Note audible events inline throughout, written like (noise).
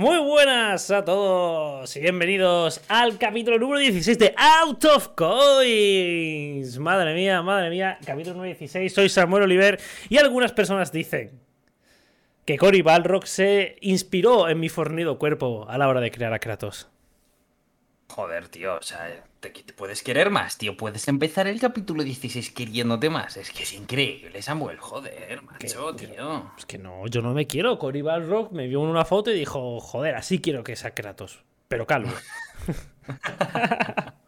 Muy buenas a todos y bienvenidos al capítulo número 16 de Out of Coins. Madre mía, madre mía, capítulo número 16. Soy Samuel Oliver y algunas personas dicen que Cory Balrock se inspiró en mi fornido cuerpo a la hora de crear a Kratos. Joder, tío, o sea, te, te puedes querer más, tío. Puedes empezar el capítulo 16 queriéndote más. Es que es increíble, Samuel. Joder, macho, tío. Es que no, yo no me quiero. Cory Balrock me vio en una foto y dijo, joder, así quiero que sea Kratos. Pero calvo. (laughs) (laughs)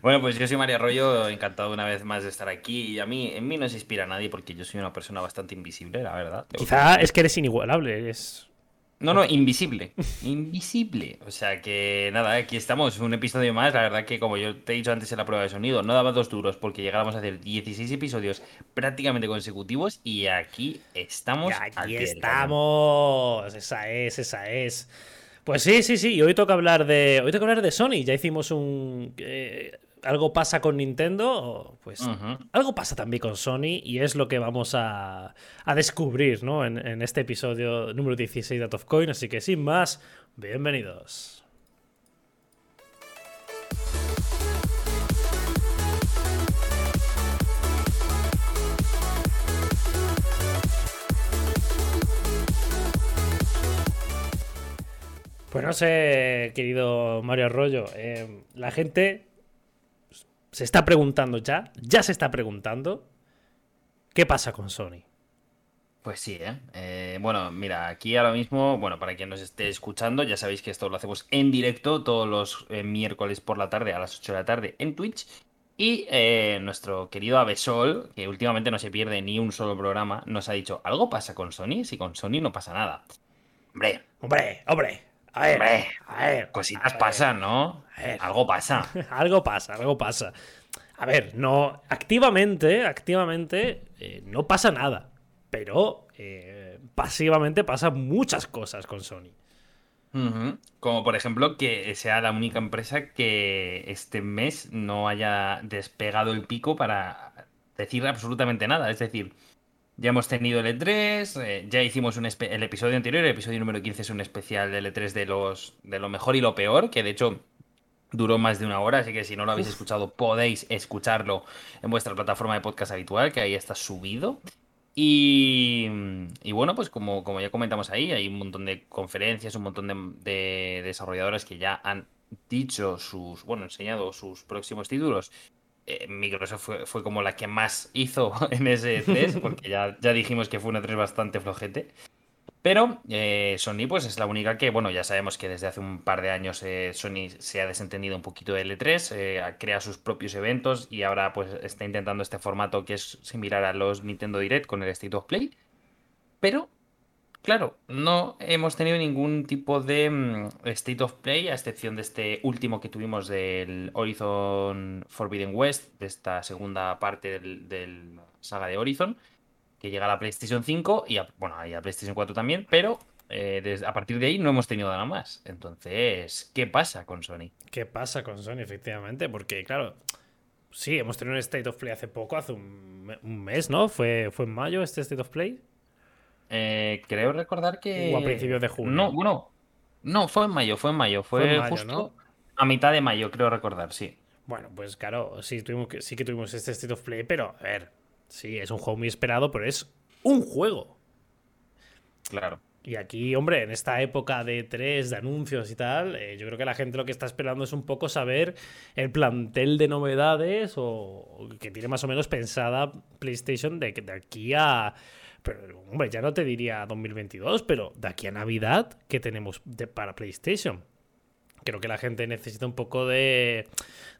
Bueno, pues yo soy María Arroyo, encantado una vez más de estar aquí. Y a mí, en mí no se inspira nadie porque yo soy una persona bastante invisible, la verdad. Quizá es que eres inigualable, eres... No, no, invisible. (laughs) Invisible. O sea que nada, aquí estamos, un episodio más. La verdad que como yo te he dicho antes en la prueba de sonido, no daba dos duros porque llegáramos a hacer 16 episodios prácticamente consecutivos y aquí estamos. Aquí al pie estamos. Esa es, esa es. Pues sí, sí, sí. Y hoy toca hablar de. Hoy toca hablar de Sony. Ya hicimos un. Eh, algo pasa con Nintendo, pues algo pasa también con Sony y es lo que vamos a, a descubrir ¿no? en, en, este episodio número 16 de Out of Coin. Así que sin más, bienvenidos. Pues no sé, querido Mario Arroyo, eh, la gente se está preguntando ya, ya se está preguntando, ¿qué pasa con Sony? Pues sí, ¿eh? ¿eh? Bueno, mira, aquí ahora mismo, bueno, para quien nos esté escuchando, ya sabéis que esto lo hacemos en directo todos los eh, miércoles por la tarde a las 8 de la tarde en Twitch. Y eh, nuestro querido Avesol, que últimamente no se pierde ni un solo programa, nos ha dicho, ¿algo pasa con Sony? Si con Sony no pasa nada. Hombre, hombre, hombre. A ver, hombre, a ver, cositas a pasan, ¿no? Ver. Algo pasa. (laughs) algo pasa, algo pasa. A ver, no. Activamente, activamente, eh, no pasa nada. Pero eh, pasivamente pasan muchas cosas con Sony. Uh -huh. Como por ejemplo que sea la única empresa que este mes no haya despegado el pico para decir absolutamente nada. Es decir, ya hemos tenido el E3, eh, ya hicimos un el episodio anterior, el episodio número 15 es un especial del E3 de, los, de lo mejor y lo peor, que de hecho duró más de una hora, así que si no lo habéis Uf. escuchado podéis escucharlo en vuestra plataforma de podcast habitual, que ahí está subido. Y, y bueno, pues como, como, ya comentamos ahí, hay un montón de conferencias, un montón de, de desarrolladores que ya han dicho sus, bueno, enseñado sus próximos títulos eh, Microsoft fue, fue, como la que más hizo (laughs) en ese 3, (laughs) porque ya, ya dijimos que fue una 3 bastante flojete. Pero eh, Sony, pues es la única que, bueno, ya sabemos que desde hace un par de años eh, Sony se ha desentendido un poquito de L3, eh, crea sus propios eventos y ahora pues está intentando este formato que es similar a los Nintendo Direct con el State of Play. Pero, claro, no hemos tenido ningún tipo de um, State of Play, a excepción de este último que tuvimos del Horizon Forbidden West, de esta segunda parte del, del saga de Horizon que llega a la PlayStation 5 y a, bueno, y a PlayStation 4 también, pero eh, a partir de ahí no hemos tenido nada más. Entonces, ¿qué pasa con Sony? ¿Qué pasa con Sony, efectivamente? Porque, claro, sí, hemos tenido un State of Play hace poco, hace un, un mes, ¿no? ¿Fue, ¿Fue en mayo este State of Play? Eh, creo recordar que... O a principios de junio. No, bueno, no, fue en mayo, fue en mayo, fue, fue en mayo, justo ¿no? a mitad de mayo, creo recordar, sí. Bueno, pues claro, sí, tuvimos que, sí que tuvimos este State of Play, pero a ver, Sí, es un juego muy esperado, pero es un juego. Claro. Y aquí, hombre, en esta época de tres, de anuncios y tal, eh, yo creo que la gente lo que está esperando es un poco saber el plantel de novedades o, o que tiene más o menos pensada PlayStation de, de aquí a... Pero, hombre, ya no te diría 2022, pero de aquí a Navidad, ¿qué tenemos de, para PlayStation? Creo que la gente necesita un poco de,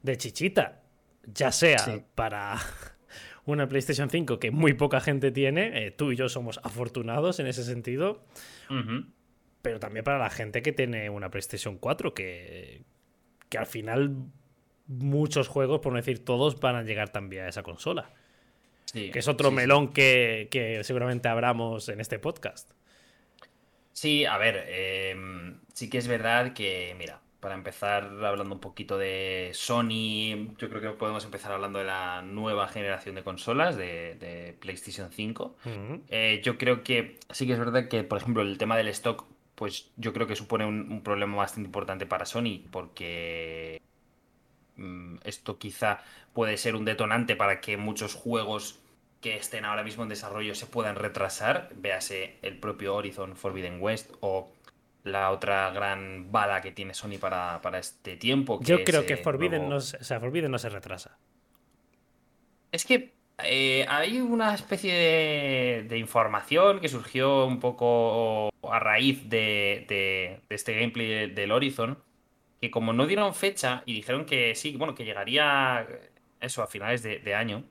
de chichita, ya sea sí. para (laughs) una PlayStation 5 que muy poca gente tiene. Eh, tú y yo somos afortunados en ese sentido. Uh -huh. Pero también para la gente que tiene una PlayStation 4, que, que al final muchos juegos, por no decir todos, van a llegar también a esa consola. Sí, que es otro sí, melón. Que, que, seguramente abramos en este podcast. Sí, a ver, eh, sí que es verdad que, mira, para empezar hablando un poquito de Sony, yo creo que podemos empezar hablando de la nueva generación de consolas de, de PlayStation 5. Uh -huh. eh, yo creo que sí que es verdad que, por ejemplo, el tema del stock pues yo creo que supone un, problema bastante importante para Sony, porque esto quizá puede ser un detonante para que muchos juegos que estén ahora mismo en desarrollo se puedan retrasar, véase el propio Horizon Forbidden West o la otra gran bala que tiene Sony para, este tiempo. Yo creo que Forbidden, no, sea, Forbidden no se retrasa. Es que eh, hay una especie de, información que surgió un poco a raíz de, este gameplay del Horizon, que como no dieron fecha y dijeron que sí, bueno, que llegaría eso a finales de, año,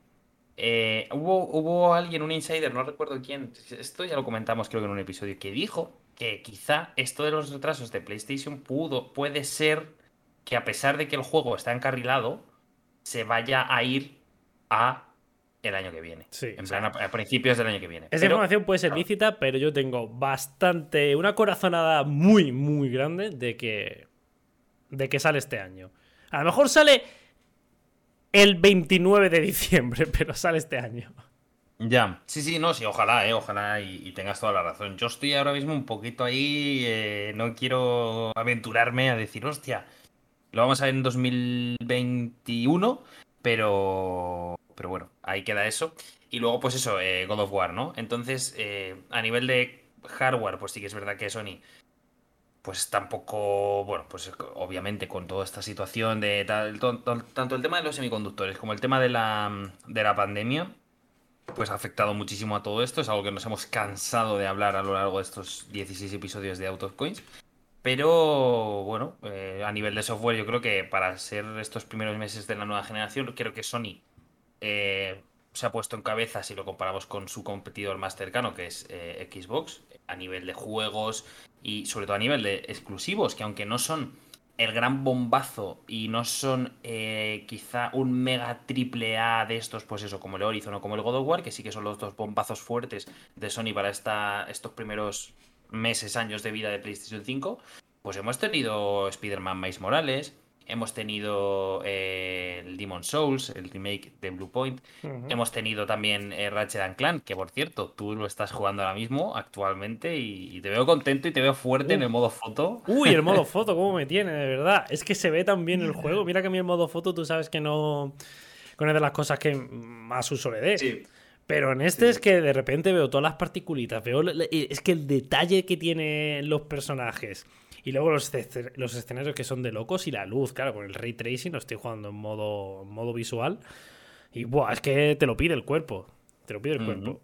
eh, hubo, hubo alguien, un insider, no recuerdo quién, esto ya lo comentamos creo que en un episodio, que dijo que quizá esto de los retrasos de PlayStation pudo, puede ser que a pesar de que el juego está encarrilado, se vaya a ir a el año que viene. Sí, en plan, a, principios del año que viene. Esa información puede ser lícita, pero yo tengo bastante. Una corazonada muy, muy grande de que. De que sale este año. A lo mejor sale el 29 de diciembre, (laughs) pero sale este año. Ya, sí, sí, no, sí, ojalá, eh, ojalá y, tengas toda la razón. Yo estoy ahora mismo un poquito ahí, eh, no quiero aventurarme a decir, hostia, lo vamos a ver en 2021, pero pero bueno, ahí queda eso. Y luego, pues eso, eh, God of War, ¿no? Entonces, eh, a nivel de hardware, pues sí que es verdad que Sony, pues tampoco, bueno, pues obviamente con toda esta situación de tal, tanto el tema de los semiconductores como el tema de la, de la pandemia, pues ha afectado muchísimo a todo esto. Es algo que nos hemos cansado de hablar a lo largo de estos 16 episodios de Out of Coins. Pero bueno, eh, a nivel de software, yo creo que para ser estos primeros meses de la nueva generación, creo que Sony eh, se ha puesto en cabeza si lo comparamos con su competidor más cercano, que es eh, Xbox, a nivel de juegos y sobre todo a nivel de exclusivos, que aunque no son el gran bombazo y no son eh, quizá un mega triple A de estos, pues eso, como el Horizon o como el God of War, que sí que son los dos bombazos fuertes de Sony para esta, estos primeros meses, años de vida de PlayStation 5, pues hemos tenido Spider-Man Miles Morales, Hemos tenido eh, el Demon Souls, el remake de Blue Point. Hemos tenido también eh, Ratchet Clank, que por cierto, tú lo estás jugando ahora mismo, actualmente, y, te veo contento y te veo fuerte en el modo foto. Uy, el modo (laughs) foto, ¿cómo me tiene? De verdad. Es que se ve tan bien el juego. Mira que a mí el modo foto, tú sabes que no. Con es de las cosas que más uso le dé. Sí. Pero en este es que de repente veo todas las particulitas, veo es que el detalle que tienen los personajes, y luego los, los escenarios que son de locos y la luz, claro, con el ray tracing lo estoy jugando en modo, modo visual. Y buah, es que te lo pide el cuerpo. Te lo pide el cuerpo.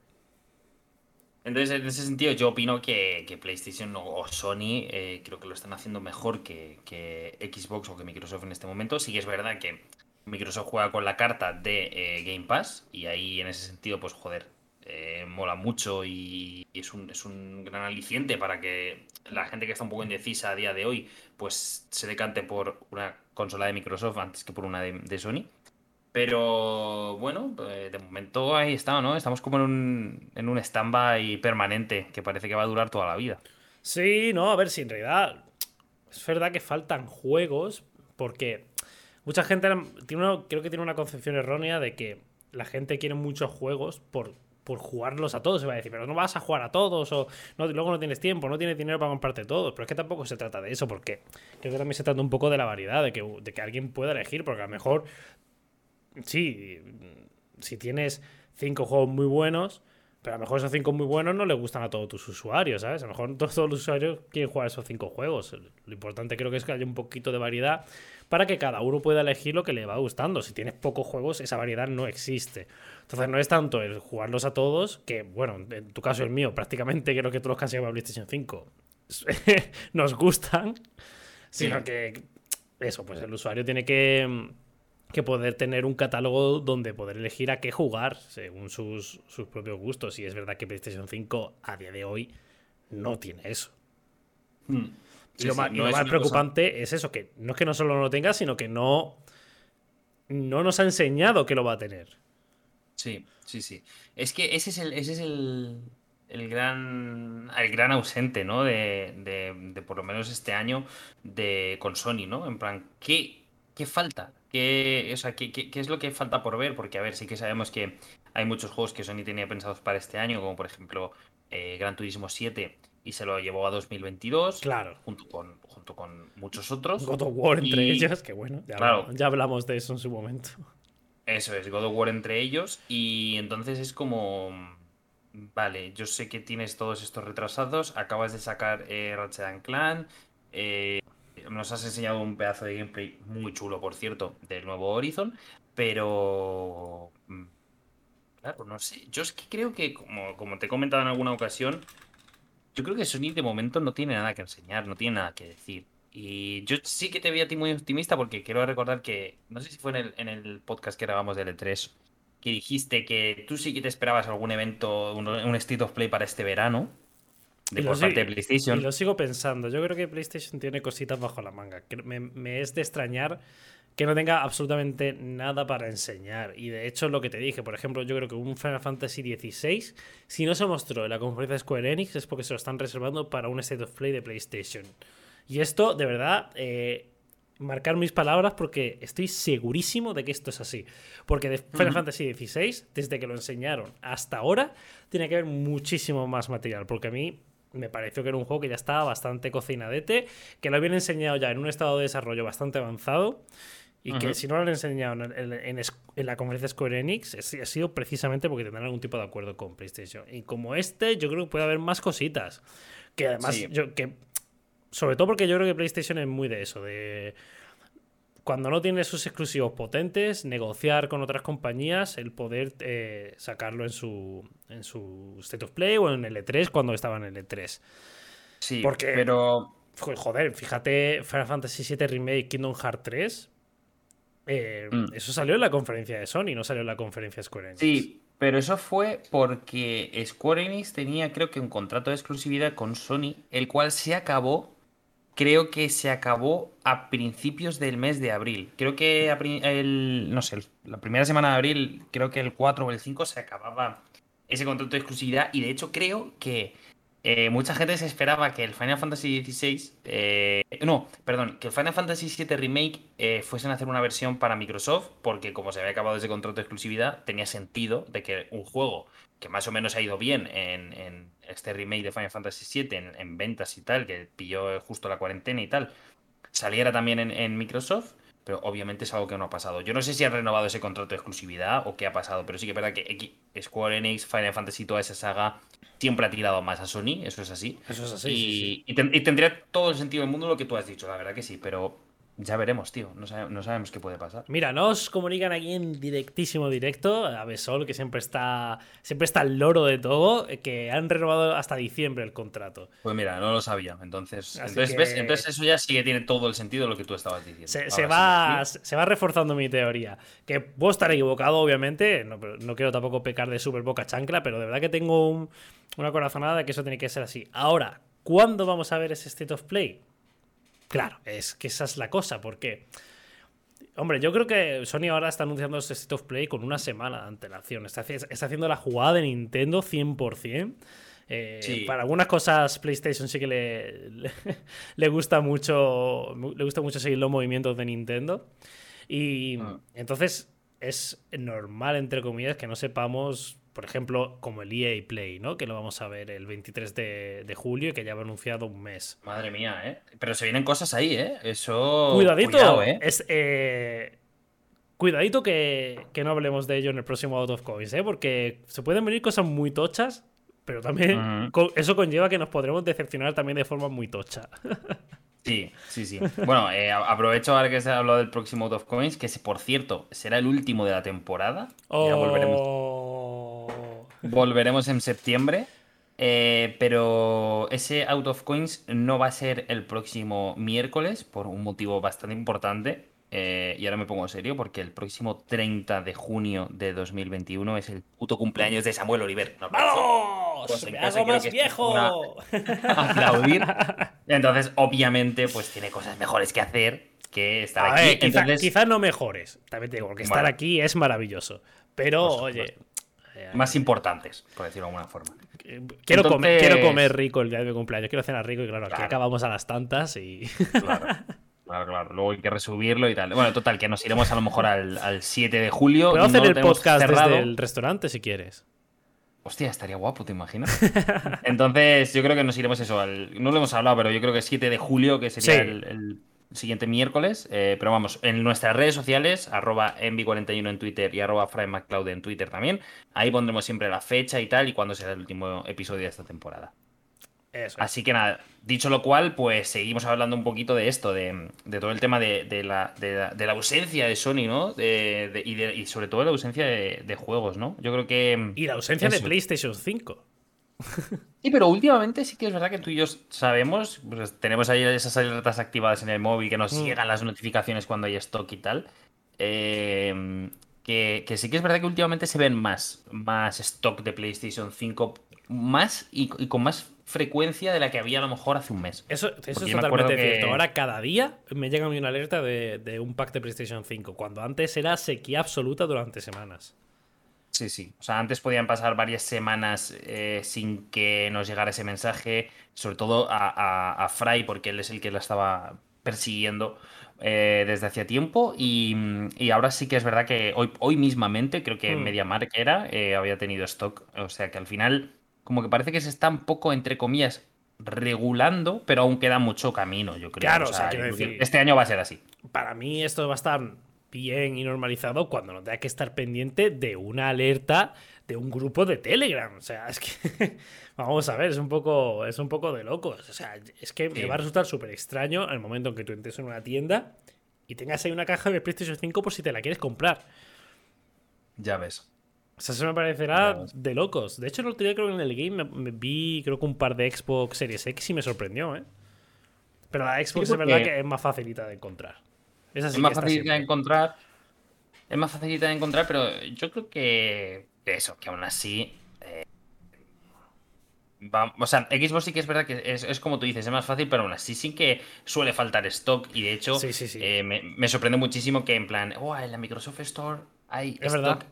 Entonces, en ese sentido, yo opino que, PlayStation o Sony eh, creo que lo están haciendo mejor que, Xbox o que Microsoft en este momento. Sí que es verdad que Microsoft juega con la carta de eh, Game Pass y ahí en ese sentido, pues joder, eh, mola mucho y es un, es un gran aliciente para que la gente que está un poco indecisa a día de hoy, pues se decante por una consola de Microsoft antes que por una de, Sony. Pero bueno, eh, de momento ahí está, ¿no? Estamos como en un, en un stand-by permanente que parece que va a durar toda la vida. Sí, no, a ver si en realidad es verdad que faltan juegos porque mucha gente tiene creo que tiene una concepción errónea de que la gente quiere muchos juegos por por jugarlos a todos. Se va a decir, pero no vas a jugar a todos o no, luego no tienes tiempo, no tienes dinero para comprarte todos. Pero es que tampoco se trata de eso, porque creo que también se trata un poco de la variedad, de que, alguien pueda elegir, porque a lo mejor, sí, si tienes cinco juegos muy buenos, pero a lo mejor esos cinco muy buenos no le gustan a todos tus usuarios, ¿sabes? A lo mejor (laughs) todos los usuarios quieren jugar esos cinco juegos. Lo importante creo que es que haya un poquito de variedad para que cada uno pueda elegir lo que le va gustando. Si tienes pocos juegos, esa variedad no existe. Entonces no es tanto el jugarlos a todos, que bueno, en tu caso el mío, prácticamente creo que todos los que han llegado a PlayStation 5 (laughs) nos gustan, sino que eso, pues el usuario tiene que, que, poder tener un catálogo donde poder elegir a qué jugar según sus, sus propios gustos. Y es verdad que PlayStation 5 a día de hoy no tiene eso. Hmm. Y lo, más, preocupante es eso, que no es que no solo no lo tenga, sino que no, no nos ha enseñado que lo va a tener. Sí, sí, sí. Es que ese es el, ese es el, el gran, el gran ausente, ¿no? De, de, por lo menos este año de, con Sony, ¿no? En plan, ¿qué, qué falta? ¿Qué, o sea, ¿qué, qué, es lo que falta por ver? Porque, a ver, sí que sabemos que hay muchos juegos que Sony tenía pensados para este año, como por ejemplo eh, Gran Turismo 7, y se lo llevó a 2022. Claro. Junto con, junto con muchos otros. God of War entre ellos, que bueno, ya, Claro. hablamos, ya hablamos de eso en su momento. Eso es, God of War entre ellos. Y entonces es como. Vale, yo sé que tienes todos estos retrasados. Acabas de sacar eh, Ratchet and Clan. eh, nos has enseñado un pedazo de gameplay muy chulo, por cierto, del nuevo Horizon. Pero. mm, Claro, no sé. Yo es que creo que, como, como te he comentado en alguna ocasión, yo creo que Sony de momento no tiene nada que enseñar, no tiene nada que decir. Y yo sí que te veo a ti muy optimista porque quiero recordar que, no sé si fue en el, en el podcast que grabamos del E3, que dijiste que tú sí que te esperabas algún evento, un, un State of Play para este verano, de Y por parte de Y PlayStation. lo sigo pensando. Yo creo que PlayStation tiene cositas bajo la manga. me es de extrañar que no tenga absolutamente nada para enseñar. Y de hecho, lo que te dije, por ejemplo, yo creo que un Final Fantasy XVI, si no se mostró en la conferencia de Square Enix, es porque se lo están reservando para un State of Play de PlayStation. Y esto, de verdad, eh, marcar mis palabras porque estoy segurísimo de que esto es así. Porque de Final. Fantasy XVI, desde que lo enseñaron hasta ahora, tiene que haber muchísimo más material. Porque a mí me pareció que era un juego que ya estaba bastante cocinadete, que lo habían enseñado ya en un estado de desarrollo bastante avanzado. Y que si no lo han enseñado en, la conferencia Square Enix, es- ha sido precisamente porque tendrán algún tipo de acuerdo con PlayStation. Y como este, yo creo que puede haber más cositas. Que además, Sí. yo, que, sobre todo porque yo creo que PlayStation es muy de eso, de cuando no tiene sus exclusivos potentes, negociar con otras compañías, el poder eh, sacarlo en su, en su State of Play o en el E3 cuando estaba en el E3. Sí, porque- pero Jo- Joder, fíjate, Final Fantasy VII Remake Kingdom Hearts 3. Eh, Mm. Eso salió en la conferencia de Sony, no salió en la conferencia de Square Enix. Sí, pero eso fue porque Square Enix tenía, creo que, un contrato de exclusividad con Sony, el cual se acabó, creo que se acabó a principios del mes de abril. Creo que el, no sé, la primera semana de abril, creo que el 4 o el 5 se acababa ese contrato de exclusividad y de hecho creo que eh, mucha gente se esperaba que el Final Fantasy XVI, eh, no, perdón, que el Final Fantasy VII Remake eh, fuesen a hacer una versión para Microsoft, porque como se había acabado ese contrato de exclusividad, tenía sentido de que un juego que más o menos ha ido bien en, este remake de Final Fantasy VII, en, en ventas y tal, que pilló justo la cuarentena y tal, saliera también en Microsoft. Pero obviamente es algo que no ha pasado. Yo no sé si han renovado ese contrato de exclusividad o qué ha pasado, pero sí que es verdad que Square Enix, Final Fantasy, toda esa saga siempre ha tirado más a Sony, eso es así. Eso es así. y, sí, sí. y ten- y tendría todo el sentido del mundo lo que tú has dicho, la verdad que sí, pero ya veremos, tío. No, sabe- no sabemos qué puede pasar. Mira, nos comunican aquí en directísimo directo a Besol, que siempre está, siempre está al loro de todo, que han renovado hasta diciembre el contrato. Pues mira, no lo sabía. Entonces, entonces, que- ¿ves? entonces eso ya sí que tiene todo el sentido lo que tú estabas diciendo. Se, va, sí. se va reforzando mi teoría. Que puedo estar equivocado, obviamente. No, no quiero tampoco pecar de super boca chancla, pero de verdad que tengo un- una corazonada de que eso tiene que ser así. Ahora, ¿cuándo vamos a ver ese State of Play? Claro, es que esa es la cosa, porque. Hombre, yo creo que Sony ahora está anunciando ese State of Play con una semana de antelación. Está, está haciendo la jugada de Nintendo 100%. Eh, Sí. Para algunas cosas PlayStation sí que le, le, (laughs) le gusta mucho le gusta mucho seguir los movimientos de Nintendo y Ah. entonces es normal entre comillas que no sepamos por ejemplo como el EA Play no que lo vamos a ver el 23 de, de julio y que ya va anunciado un mes Madre mía, ¿eh? Pero se vienen cosas ahí, ¿eh? Eso. cuidadito cuidado, ¿eh? es eh, cuidadito que, que no hablemos de ello en el próximo Out of Coins ¿eh? porque se pueden venir cosas muy tochas pero también eso conlleva que nos podremos decepcionar también de forma muy tocha (laughs) Sí, sí, sí. Bueno, eh, aprovecho ahora que se ha hablado del próximo Out of Coins, que por cierto será el último de la temporada. Ya volveremos, Oh. volveremos en septiembre. Eh, pero ese Out of Coins no va a ser el próximo miércoles por un motivo bastante importante. Eh, y ahora me pongo serio porque el próximo 30 de junio de 2021 es el puto cumpleaños de Samuel Oliver. ¿no? ¡Vamos! Pues en ¡Me hago más viejo! (laughs) aplaudir. Entonces, obviamente, pues tiene cosas mejores que hacer que estar A aquí. ver, quizá- Entonces, quizás no mejores. También te digo, porque estar Bueno. aquí es maravilloso. Pero, Por oye. eh, más importantes, por decirlo de alguna forma. quiero, comer, quiero comer rico el día de mi cumpleaños. Quiero cenar rico y, claro, aquí acabamos a las tantas y. Claro. Claro, claro. Luego hay que resubirlo y tal. Bueno, total, que nos iremos a lo mejor al, al 7 de julio. Puedo no hacer el podcast cerrado. desde el restaurante si quieres. Hostia, estaría guapo, ¿te imaginas? (laughs) Entonces, yo creo que nos iremos eso. Al... No lo hemos hablado, pero yo creo que 7 de julio, que sería el, el, siguiente miércoles. Eh, pero vamos, en nuestras redes sociales, arroba envy41 en Twitter y arroba en Twitter también. Ahí pondremos siempre la fecha y tal, y cuándo será el último episodio de esta temporada. Así que nada, dicho lo cual, pues seguimos hablando un poquito de esto, de, todo el tema de, la, de, la, ausencia de Sony, ¿no? y, sobre todo la ausencia de, juegos, ¿no? Yo creo que... Y la ausencia de PlayStation 5. (laughs) Sí, pero últimamente sí que es verdad que tú y yo sabemos, pues tenemos ahí esas alertas activadas en el móvil que nos mm. llegan las notificaciones cuando hay stock y tal. Eh, que, sí que es verdad que últimamente se ven más, más stock de PlayStation 5, más y con más frecuencia de la que había a lo mejor hace un mes. Eso, es totalmente cierto. Ahora cada día me llega a mí una alerta de, un pack de PlayStation 5, cuando antes era sequía absoluta durante semanas. Sí, sí. O sea, antes podían pasar varias semanas eh, sin que nos llegara ese mensaje, sobre todo a, Fry, porque él es el que la estaba persiguiendo eh, desde hacía tiempo. Y, ahora sí que es verdad que hoy, hoy mismamente, creo que hmm. MediaMark era, eh, había tenido stock. O sea que al final como que parece que se está un poco, entre comillas, regulando, pero aún queda mucho camino, yo creo. Claro, o sea, decir, este año va a ser así. Para mí esto va a estar bien y normalizado cuando no tenga que estar pendiente de una alerta de un grupo de Telegram. O sea, es que (laughs) vamos a ver, es un poco, es un poco de locos. O sea, es que me va a resultar súper extraño el momento en que tú entres en una tienda y tengas ahí una caja de PlayStation 5 por si te la quieres comprar. Ya ves. O sea, eso me parecerá de locos. De hecho, el otro día creo que en el game me, vi creo que un par de Xbox Series X y me sorprendió, ¿eh? Pero la Xbox es verdad que es más facilita de encontrar. es más facilita de encontrar. Es más facilita de encontrar, pero yo creo que eso, que aún así. Eh, o sea, Xbox sí que es verdad que es, como tú dices, es más fácil, pero aún así sí que suele faltar stock. Y de hecho, eh, me, sorprende muchísimo que en plan, oh, en la Microsoft Store hay es stock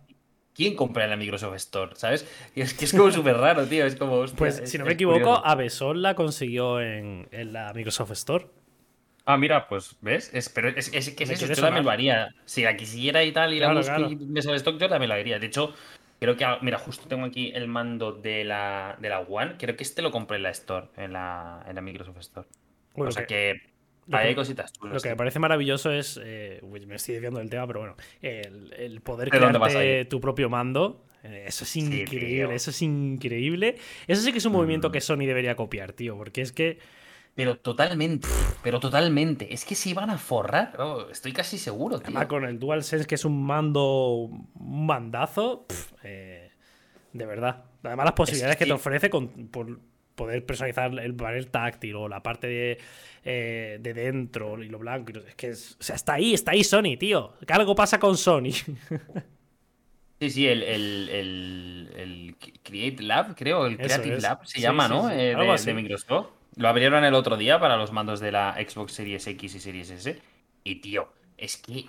¿Quién compra en la Microsoft Store? ¿Sabes? (laughs) es que es como súper raro, tío. Es como. pues si no me equivoco, Avesol la consiguió en, la Microsoft Store. Ah, mira, pues, ¿ves? Es, pero es, es que es eso, yo también lo haría. Si la quisiera y tal, y la busco y me sale stock, yo también la haría. De hecho, creo que, mira, justo tengo aquí el mando de la, de la One. Creo que este lo compré en la Store, en la, en la Microsoft Store. o sea que hay cositas Lo que me parece maravilloso es, eh, me estoy desviando del tema, pero bueno, el, poder crearte tu propio mando. Eh, eso es increíble, eso es increíble. Eso sí que es un movimiento mm. que Sony debería copiar, tío, porque es que... Pero totalmente, pero totalmente. Es que se iban a forrar, oh, estoy casi seguro, tío. Además, con el DualSense, que es un mando, un mandazo, eh, de verdad. Además, las posibilidades que, te ofrece con, por poder personalizar el panel táctil o la parte de eh, de dentro y lo blanco. es que, o sea, está ahí, está ahí Sony, tío. Que algo pasa con Sony. (laughs) Sí, sí, el, el, Create Lab, creo, el Creative Lab se llama, ¿no? Eh, de, Microsoft. Lo abrieron el otro día para los mandos de la Xbox Series X y Series S. Y, tío, es que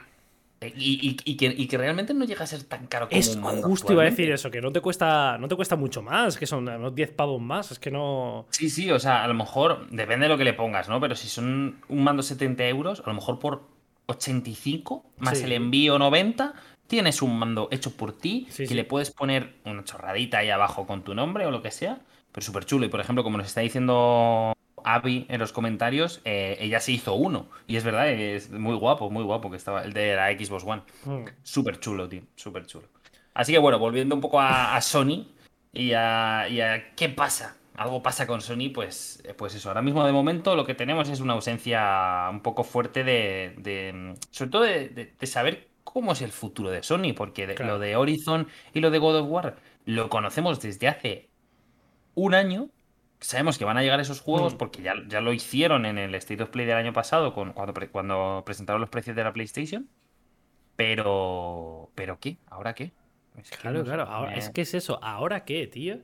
y, que, realmente no llega a ser tan caro como es Justo iba a decir eso, que no te cuesta, no te cuesta mucho más, que son unos 10 pavos más, es que no. Sí, sí, o sea, a lo mejor depende de lo que le pongas, ¿no? Pero si son un mando 70 euros, a lo mejor por 85 más el envío 90, tienes un mando hecho por ti que le puedes poner una chorradita ahí abajo con tu nombre o lo que sea, pero súper chulo. Y por ejemplo, como nos está diciendo Abby en los comentarios, eh, ella se hizo uno. Y es verdad, es muy guapo, muy guapo que estaba el de la Xbox One. Mm. Súper chulo, tío, súper chulo. Así que bueno, volviendo un poco a, Sony y a, qué pasa. Algo pasa con Sony, pues, pues eso. Ahora mismo, de momento, lo que tenemos es una ausencia un poco fuerte de. sobre todo de, saber cómo es el futuro de Sony, porque lo de Horizon y lo de God of War lo conocemos desde hace un año sabemos que van a llegar esos juegos mm. porque ya, ya lo hicieron en el State of Play del año pasado con, cuando, cuando presentaron los precios de la PlayStation. Pero. ¿Pero qué? ¿Ahora qué? claro, claro. Ahora, Es que es eso. ¿Ahora qué, tío?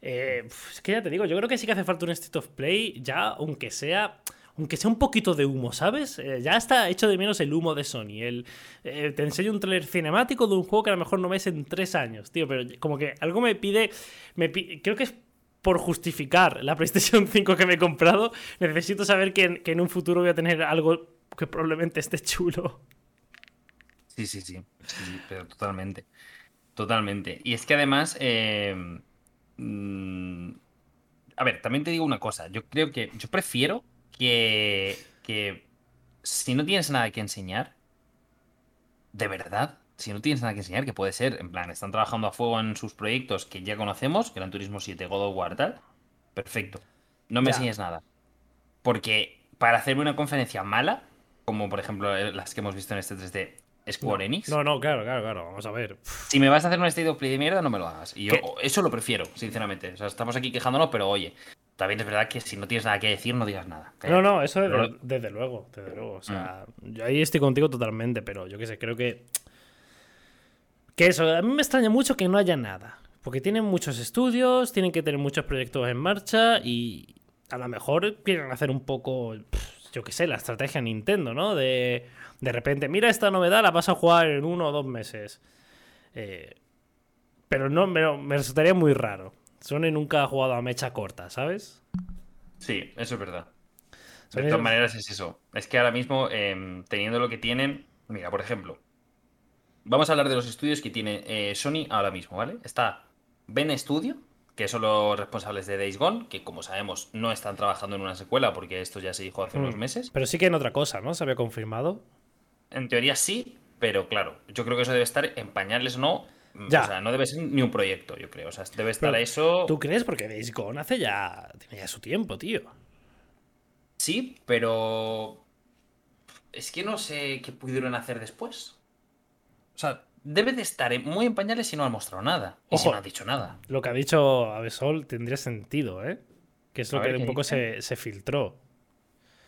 Eh, es que ya te digo, yo creo que sí que hace falta un State of Play, ya aunque sea. Aunque sea un poquito de humo, ¿sabes? Eh, ya está hecho de menos el humo de Sony. El, eh, te enseño un trailer cinemático de un juego que a lo mejor no ves en tres años, tío. Pero como que algo me pide. Me creo que es por justificar la PlayStation 5 que me he comprado, necesito saber que en, un futuro voy a tener algo que probablemente esté chulo. Sí, sí, sí, pero totalmente. Totalmente. Y es que además, eh, mm, a ver, también te digo una cosa. Yo creo que yo prefiero que, que si no tienes nada que enseñar, de verdad, si no tienes nada que enseñar, que puede ser, en plan, están trabajando a fuego en sus proyectos que ya conocemos, Gran Turismo 7, God of War, tal, perfecto. No me Ya. enseñes nada. Porque para hacerme una conferencia mala, como por ejemplo eh, las que hemos visto en este 3D Square Enix, No, no, claro, claro, claro. Vamos a ver. si me vas a hacer un State of Play de mierda, no me lo hagas. Y yo ¿Qué? eso lo prefiero, sinceramente. O sea, estamos aquí quejándonos, pero oye, también es verdad que si no tienes nada que decir, no digas nada. No, no, eso desde luego, desde luego. O sea, Mm. yo ahí estoy contigo totalmente, pero yo qué sé, creo que. Que eso, a mí me extraña mucho que no haya nada. Porque tienen muchos estudios, tienen que tener muchos proyectos en marcha y a lo mejor quieren hacer un poco, yo qué sé, la estrategia Nintendo, ¿no? De, de repente, mira esta novedad, la vas a jugar en uno o dos meses. Eh, pero no, me, me resultaría muy raro. Sony nunca ha jugado a mecha corta, ¿sabes? Sí, eso es verdad. De todas maneras es eso. Es que ahora mismo, em, teniendo lo que tienen, mira, por ejemplo, vamos a hablar de los estudios que tiene eh, Sony ahora mismo, ¿vale? Está Ben Studio, que son los responsables de Days Gone, que como sabemos no están trabajando en una secuela porque esto ya se dijo hace unos Mm. meses. Pero sí que en otra cosa, ¿no? Se había confirmado. En teoría sí, pero claro, yo creo que eso debe estar en pañales o no. mm, Ya. O sea, no debe ser ni un proyecto, yo creo. O sea, debe estar Pero, eso. ¿Tú crees? Porque Days Gone hace ya. Tiene ya su tiempo, tío. Sí, pero. Es que no sé qué pudieron hacer después. O sea, debe de estar muy en pañales si no han mostrado nada. Y si no han dicho nada. Lo que ha dicho Avesol tendría sentido, ¿eh? Que es lo que un ¿qué poco se, se filtró.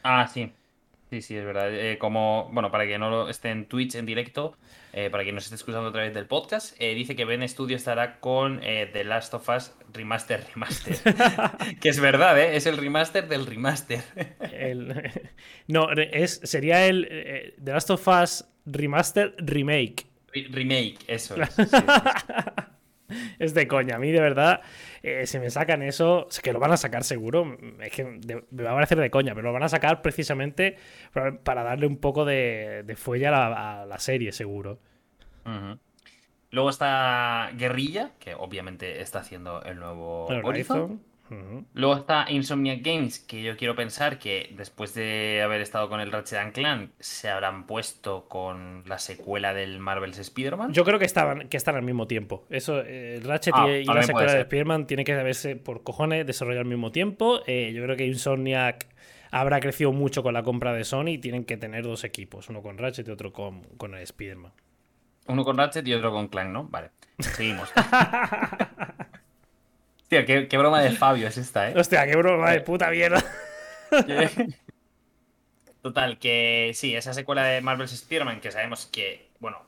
Ah, sí. Sí, sí, es verdad. Eh, como, bueno, para que no lo esté en Twitch en directo, eh, para quien nos esté escuchando a través del podcast, eh, dice que Ben Studio estará con The Last of Us Remaster Remaster. (laughs) que es verdad, ¿eh? Es el remaster del remaster. El- (laughs) no, es, sería el The Last of Us Remaster Remake. Re- Remake, eso es. sí, sí, sí. (laughs) Es de coña. A mí, de verdad, eh, si me sacan eso, es que lo van a sacar seguro. Es que de- me va a parecer de coña, pero lo van a sacar precisamente para, darle un poco de, de fuelle a la, a la serie, seguro. Luego está Guerrilla, que obviamente está haciendo el nuevo El Horizon. Luego está Insomniac Games, que yo quiero pensar que después de haber estado con el Ratchet and Clank, se habrán puesto con la secuela del Marvel's Spider-Man. Yo creo que estaban que están al mismo tiempo. Eso, eh, Ratchet Ah, y, y la secuela de. Spider-Man tiene que haberse por cojones desarrollado al mismo tiempo. Eh, yo creo que Insomniac habrá crecido mucho con la compra de Sony y tienen que tener dos equipos, uno con Ratchet y otro con, con el Spider-Man. Uno con Ratchet y otro con Clank, ¿no? Vale, seguimos. (laughs) Tío, qué, qué broma de Fabio es esta, ¿eh? Hostia, qué broma de puta mierda. (laughs) Total, que sí, esa secuela de Marvel's Spider-Man, que sabemos que, bueno,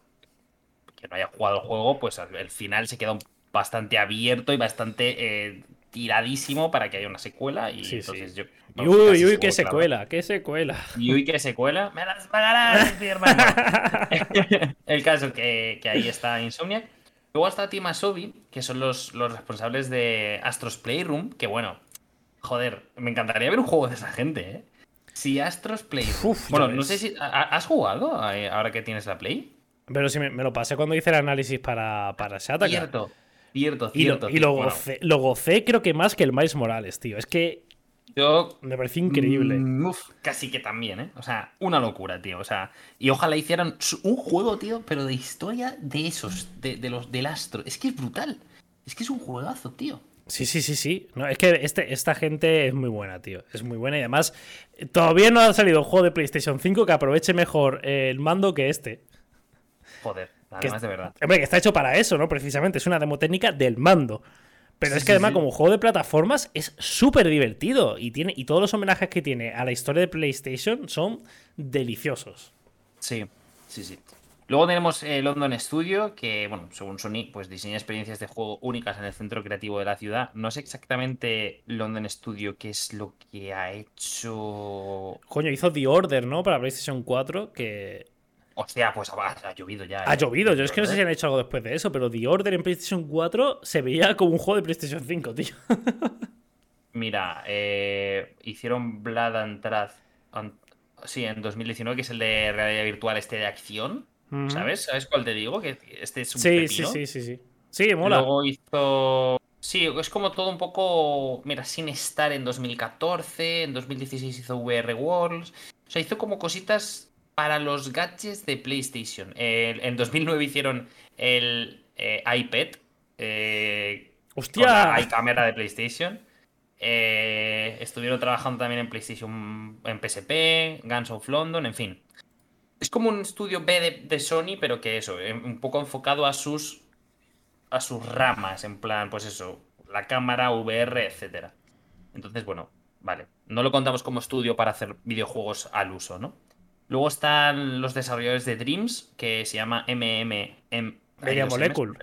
que no haya jugado el juego, pues al el final se queda bastante abierto y bastante eh, tiradísimo para que haya una secuela. Y Sí, sí. entonces yo. Uy, uy, qué secuela, qué secuela. Y uy, qué secuela. ¡Me las pagarás, Spider-Man! (laughs) (laughs) el caso que, que ahí está Insomniac. Luego está Team Asobi, que son los, los responsables de Astros Playroom, que bueno, joder, me encantaría ver un juego de esa gente, ¿eh? Si Astros Playroom. Uf, bueno, no sé si. ¿ha- ¿Has jugado eh, ahora que tienes la Play? Pero si me, me lo pasé cuando hice el análisis para, para Shataka. Cierto, cierto, Y, lo, cierto. y lo, Bueno, gocé, lo gocé creo que más que el Miles Morales, tío. Es que yo me pareció increíble. Mm, uf, casi que también, ¿eh? O sea, una locura, tío. O sea, y ojalá hicieran un juego, tío, pero de historia de esos, de, de los del astro. Es que es brutal. Es que es un juegazo, tío. Sí, sí, sí, sí. No, es que este, esta gente es muy buena, tío. Es muy buena y además todavía no ha salido un juego de PlayStation 5 que aproveche mejor el mando que este. Joder, Que además de verdad. Hombre, que está hecho para eso, ¿no? Precisamente es una demo técnica del mando. Pero Sí, es que sí, además sí. como juego de plataformas es súper divertido y, tiene, y todos los homenajes que tiene a la historia de PlayStation son deliciosos. Sí, sí, sí. Luego tenemos eh, London Studio, que, bueno, según Sony, pues diseña experiencias de juego únicas en el centro creativo de la ciudad. No sé exactamente London Studio qué es lo que ha hecho. Coño, hizo The Order, ¿no? Para PlayStation 4, que Hostia, pues ha, ha llovido ya. ha eh. llovido. Yo es que no sé si han hecho algo después de eso, pero The Order en PlayStation 4 se veía como un juego de PlayStation 5, tío. (laughs) Mira, eh, hicieron Blood and an- Sí, en 2019, que es el de realidad virtual este de acción. ¿Sabes? ¿Sabes cuál te digo? Que este es un Sí, sí, sí, sí, sí. Sí, mola. Luego hizo. Sí, es como todo un poco. Mira, sin estar en 2014, en 2016 hizo VR Worlds. O sea, hizo como cositas para los gadgets de PlayStation. Eh, en 2009 hicieron el eh, iPad. Eh, ¡Hostia! Hay cámara de PlayStation. Eh, estuvieron trabajando también en PlayStation, en PSP, Guns of London, en fin. Es como un estudio B de, de Sony, pero que eso, eh, un poco enfocado a sus a sus ramas, en plan, pues eso, la cámara, VR, etcétera. Entonces, bueno, vale. No lo contamos como estudio para hacer videojuegos al uso, ¿no? Luego están los desarrolladores de Dreams, que se llama MMM. Media Molecule.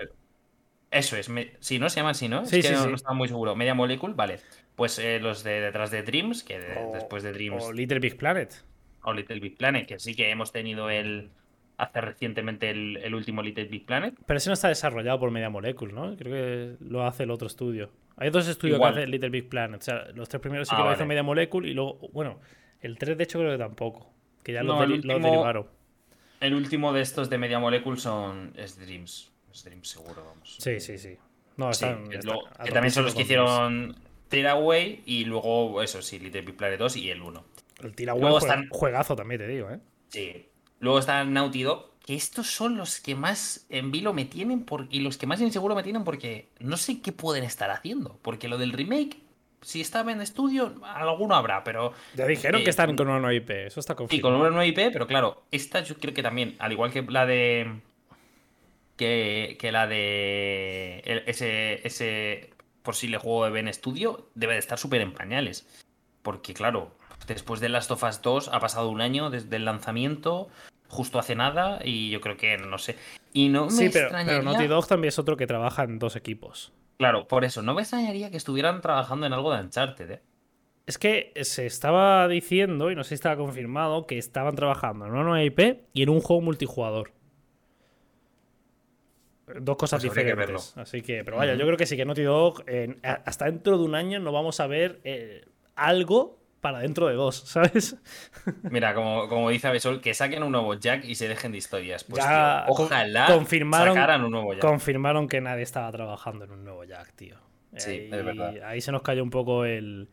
Eso es. Me... Sí, ¿no? Se llama así, ¿no? Sí, es que sí, no, no estaba muy seguro. Media Molecule, vale. Pues eh, los de detrás de Dreams, que de- O- después de Dreams O Little Big Planet. o Little Big Planet, que sí que hemos tenido el. Hace recientemente el, el último Little Big Planet. Pero ese no está desarrollado por Media Molecule, ¿no? Creo que lo hace el otro estudio. Hay dos estudios Igual. que hacen Little Big Planet. O sea, los tres primeros sí Ah, que lo vale. hizo Media Molecule y luego, bueno, el 3 de hecho creo que tampoco. Que ya No, los, el deri- los derivaron. El último de estos de Media Molecule son. Es Dreams. Es Dreams seguro, vamos. Sí, sí, sí. No, están, que están también son los que hicieron Tearaway y luego, eso sí, Little Big Planet 2 y el 1. Dreams. El luego jue- están- juegazo también, te digo, ¿eh? Sí. Luego está Naughty Dog, que estos son los que más en vilo me tienen por- y los que más inseguro me tienen porque no sé qué pueden estar haciendo. Porque lo del remake, si estaba en estudio, alguno habrá, pero Ya dijeron Eh, que están con una nueva IP, eso está sí, confirmado. con una nueva IP, pero claro, esta yo creo que también, al igual que la de. que, que la de. el- ese, ese posible juego de Ben Studio, debe de estar súper en pañales. Porque, claro, después de Last of Us 2 ha pasado un año desde el lanzamiento, justo hace nada, y yo creo que no sé. Y no me Sí, pero, pero. Naughty Dog también es otro que trabaja en dos equipos. Claro, por eso, no me extrañaría que estuvieran trabajando en algo de Uncharted, ¿eh? Es que se estaba diciendo, y no sé si estaba confirmado, que estaban trabajando en una nueva IP y en un juego multijugador. Dos cosas Pues habría que diferentes. Así que, pero vaya, yo creo que sí que Naughty Dog, hasta dentro de un año no vamos a ver eh, algo para dentro de dos, ¿sabes? (laughs) Mira, como, como dice Abesol, que saquen un nuevo Jack y se dejen de historias. Pues, Ya tío, con- ojalá confirmaron- sacaran un nuevo Jack. Confirmaron que nadie estaba trabajando en un nuevo Jack, tío. Sí, ahí, es verdad. ahí se nos cayó un poco el,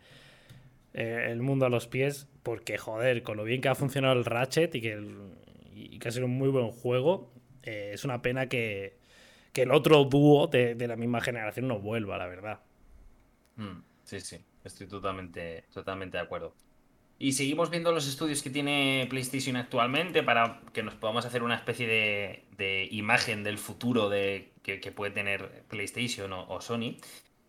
eh, el mundo a los pies, porque, joder, con lo bien que ha funcionado el Ratchet y que, el- y que ha sido un muy buen juego, eh, es una pena que, que el otro dúo de, de la misma generación no vuelva, la verdad. Mm, sí, sí, estoy totalmente, totalmente de acuerdo. Y seguimos viendo los estudios que tiene PlayStation actualmente para que nos podamos hacer una especie de, de imagen del futuro de, que, puede tener PlayStation o, o Sony.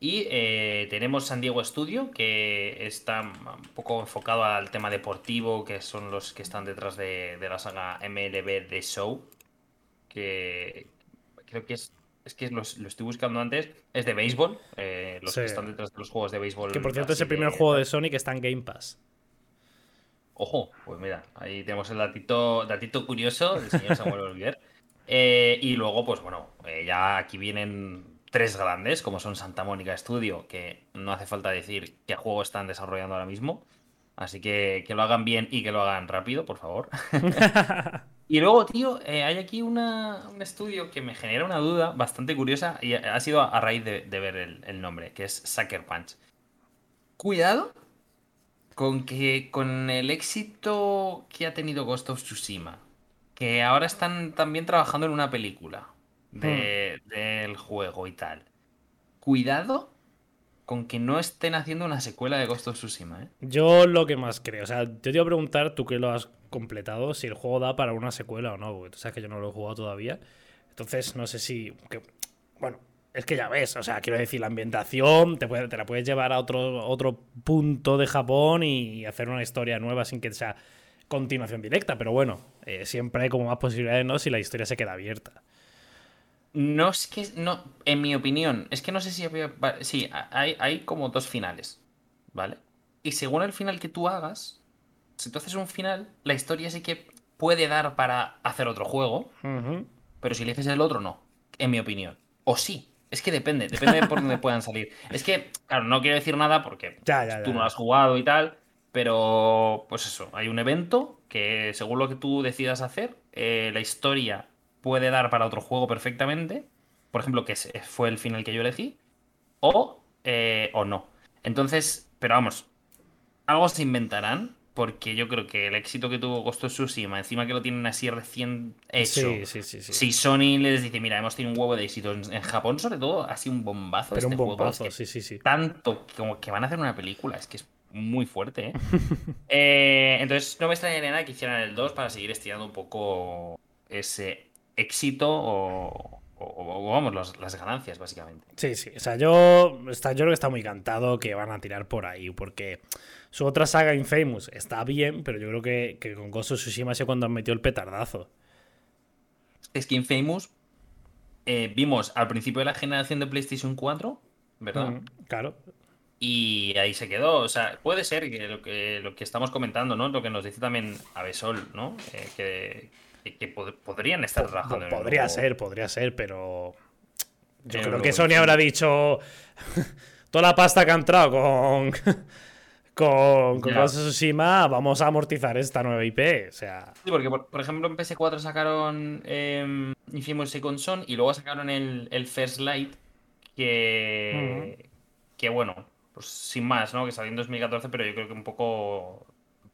Y eh, tenemos San Diego Studio, que está un poco enfocado al tema deportivo, que son los que están detrás de, de la saga MLB The Show. Que creo que es. Es que los- lo, estoy buscando antes. Es de béisbol. eh, los Sí. que están detrás de los juegos de béisbol. Que por cierto es el primer juego de Sony que está en Game Pass. Ojo, pues mira, ahí tenemos el datito, datito curioso del señor Samuel Oliver. (laughs) Eh, y luego, pues bueno, eh, ya aquí vienen tres grandes, como son Santa Mónica Studio, que no hace falta decir qué juego están desarrollando ahora mismo. Así que que lo hagan bien y que lo hagan rápido, por favor. (laughs) Y luego, tío, eh, hay aquí una- un estudio que me genera una duda bastante curiosa y ha sido a raíz de, de ver el, el nombre, que es Sucker Punch. Cuidado con que con el éxito que ha tenido Ghost of Tsushima, que ahora están también trabajando en una película de- del juego y tal. Cuidado con que no estén haciendo una secuela de Ghost of Tsushima, ¿eh? Yo lo que más creo, o sea, yo te iba a preguntar, tú que lo has completado, si el juego da para una secuela o no, porque tú sabes que yo no lo he jugado todavía. Entonces, no sé si. bueno, es que ya ves, o sea, quiero decir, la ambientación te la puedes llevar a otro, otro punto de Japón y hacer una historia nueva sin que sea continuación directa, pero bueno, eh, siempre hay como más posibilidades, ¿no? Si la historia se queda abierta. No es que, no, en mi opinión, es que no sé si había, sí, hay, hay como dos finales, ¿vale? Y según el final que tú hagas, si tú haces un final, la historia sí que puede dar para hacer otro juego, pero si le haces el otro, no, en mi opinión. O sí, es que depende, depende de por dónde (laughs) puedan salir. Es que, claro, no quiero decir nada porque Ya, ya, ya. tú no lo has jugado y tal, pero pues eso, hay un evento que según lo que tú decidas hacer, eh, la historia puede dar para otro juego perfectamente, por ejemplo, que es- fue el final que yo elegí, o, eh, o no. Entonces, pero vamos, algo se inventarán porque yo creo que el éxito que tuvo Ghost of Tsushima, encima que lo tienen así recién hecho, Sí, sí, sí, si Sony les dice, mira, hemos tenido un huevo de éxito en Japón, sobre todo, ha sido un bombazo. Pero un este juego, bombazo, que sí, sí, sí. Tanto como que van a hacer una película, es que es muy fuerte, ¿eh? (laughs) Eh, entonces, no me extrañaría nada que hicieran el 2 para seguir estirando un poco ese éxito o, o- o, vamos, los- las ganancias, básicamente. Sí, sí. O sea, yo, está, yo creo que está muy cantado que van a tirar por ahí, porque su otra saga Infamous está bien, pero yo creo que, que con Ghost of Tsushima sido cuando han metido el petardazo. Es que Infamous eh, vimos al principio de la generación de PlayStation 4, ¿verdad? Mm, claro. Y ahí se quedó. O sea, puede ser que lo que, lo que estamos comentando, ¿no? Lo que nos dice también Avesol, ¿no? Eh, que que, que pod- podrían estar trabajando en el Podría nuevo- ser, podría ser, pero. Yo en creo el que Sony habrá dicho. Toda la pasta que ha entrado con. Con, con Tsushima, vamos a amortizar esta nueva IP. O sea. Sí, porque por, por ejemplo en PS4 sacaron eh, Infamous Second Son y luego sacaron el, el First Light, que, que bueno, pues sin más, ¿no? Que salió en 2014, pero yo creo que un poco,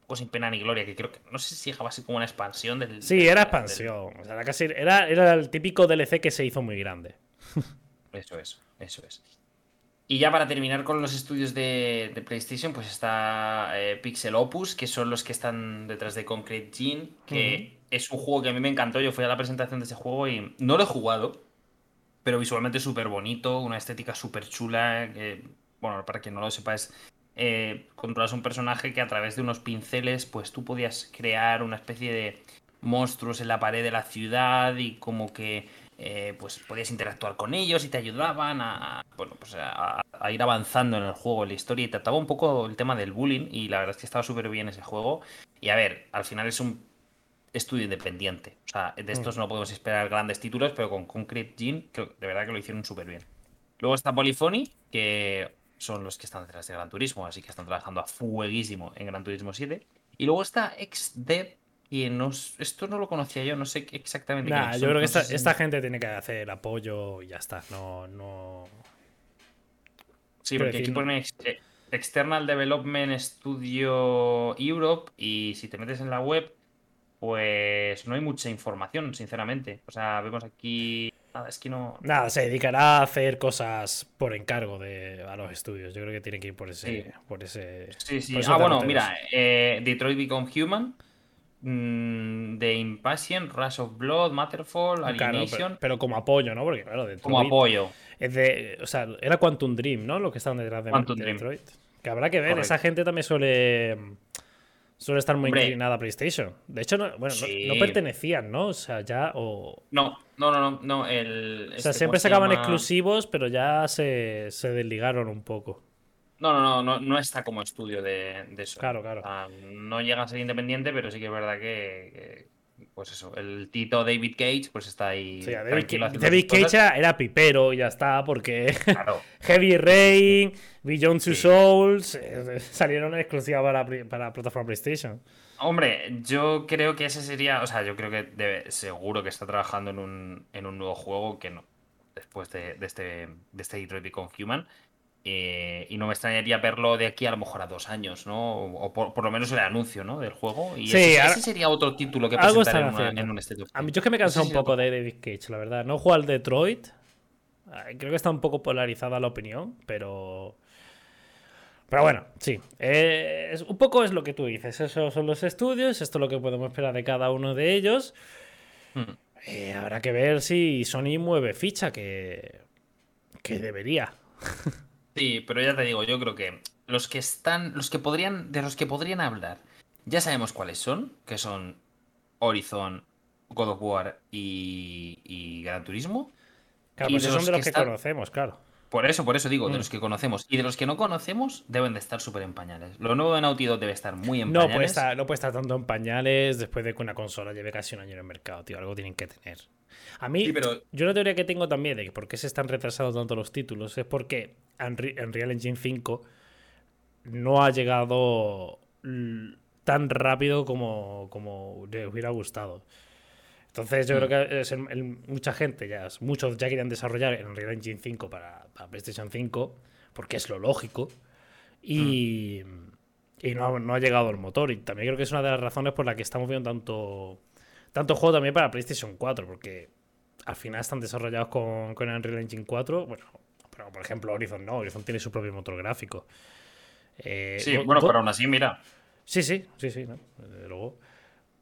poco sin pena ni gloria, que creo que, no sé si llegaba así como una expansión del... Sí, del- era del- expansión. O sea, era, casi, era, era el típico DLC que se hizo muy grande. (laughs) Eso es, eso es. Y ya para terminar con los estudios de, de PlayStation, pues está eh, Pixel Opus, que son los que están detrás de Concrete Gene, que es un juego que a mí me encantó. Yo fui a la presentación de ese juego y no lo he jugado, pero visualmente súper bonito, una estética súper chula. bueno, para quien no lo sepa, es eh, controlas un personaje que a través de unos pinceles, pues tú podías crear una especie de monstruos en la pared de la ciudad y como que eh, pues podías interactuar con ellos y te ayudaban a, bueno, pues a, a ir avanzando en el juego, en la historia. Y trataba un poco el tema del bullying y la verdad es que estaba súper bien ese juego. Y a ver, al final es un estudio independiente, o sea, de estos no podemos esperar grandes títulos, pero con Concrete Gene de verdad que lo hicieron súper bien. Luego está Polyphony, que son los que están detrás de Gran Turismo, así que están trabajando a fueguísimo en Gran Turismo 7. Y luego está XDev, que no, esto no lo conocía yo, no sé qué exactamente. Nah, quiénes yo creo que no esta, esta gente tiene que hacer apoyo y ya está. No, no. Sí, porque aquí decir, pone ex- External Development Studio Europe y si te metes en la web, pues no hay mucha información, sinceramente. O sea, vemos aquí... Nada, es que no... Nada, se dedicará a hacer cosas por encargo de, a los estudios. Yo creo que tienen que ir por ese. Sí. Por ese Sí, sí. por Ah, bueno, mira, eh, Detroit Become Human, mm, The Impatient, Rush of Blood, Matterfall, Claro, Alienation, pero, pero como apoyo, ¿no? Porque, claro, Detroit como apoyo. Es de, o sea, era Quantum Dream, ¿no? Lo que estaban detrás de, Quantum de Dream. Detroit. Que habrá que ver, Correcto. esa gente también suele. Suele estar muy Hombre. inclinada a PlayStation. De hecho, no, bueno, no- Sí. no, pertenecían, ¿no? O sea, ya. O, No, no, no, no, no, el... o sea, este, siempre ¿cómo se sacaban llama? exclusivos, pero ya se, se desligaron un poco. No, no, no, no, no está como estudio de, de eso. Claro, claro. O sea, no llega a ser independiente, pero sí que es verdad que, que, pues eso, el tito David Cage pues está ahí sea, David. Cage era, pipero y ya está, porque (laughs) Claro. Heavy Rain, Beyond Two Sí. Souls eh, salieron en exclusiva para, para plataforma PlayStation. Hombre, yo creo que ese sería, o sea, yo creo que debe- seguro que está trabajando en un, en un nuevo juego que no, después de, de este, de este Detroit Become Human. Eh, y no me extrañaría verlo de aquí a lo mejor a dos años, ¿no? O, o por, por lo menos el anuncio, ¿no? Del juego. Y Sí, ese, ahora- ese sería otro título que presentar en, una- en un State of A mí yo es que me he cansado Ese un poco de David Cage, la verdad. No juego al Detroit. Creo que está un poco polarizada la opinión, pero. Pero bueno, sí. Eh, es, un poco es lo que tú dices. Esos son los estudios, esto es lo que podemos esperar de cada uno de ellos. Hmm. Eh, habrá que ver si Sony mueve ficha, que. que debería. (laughs) Sí, pero ya te digo, yo creo que los que están, los que podrían, de los que podrían hablar, ya sabemos cuáles son, que son Horizon, God of War y, y Gran Turismo. Claro, pues son los de los que que están- conocemos, claro. Por eso, por eso digo, de Mm. los que conocemos. Y de los que no conocemos, deben de estar súper en pañales. Lo nuevo de Naughty Dog debe estar muy en No pañales. puede, estar, no puede estar tanto en pañales después de que una consola lleve casi un año en el mercado, tío. Algo tienen que tener. A mí, Sí, pero- yo una teoría que tengo también de que por qué se están retrasados tanto los títulos es porque Unre- Unreal Engine 5 no ha llegado tan rápido como, como le hubiera gustado. Entonces yo creo que es mucha gente, ya, muchos ya querían desarrollar en Unreal Engine 5 para, PlayStation 5, porque es lo lógico. Y, y no, no, ha llegado el motor. Y también creo que es una de las razones por las que estamos viendo tanto, tanto juego también para PlayStation 4, porque al final están desarrollados con, con Unreal Engine 4. Bueno, pero por ejemplo Horizon no, Horizon tiene su propio motor gráfico. Eh, sí, bueno, pero aún así, mira. Sí, sí, sí, sí, luego.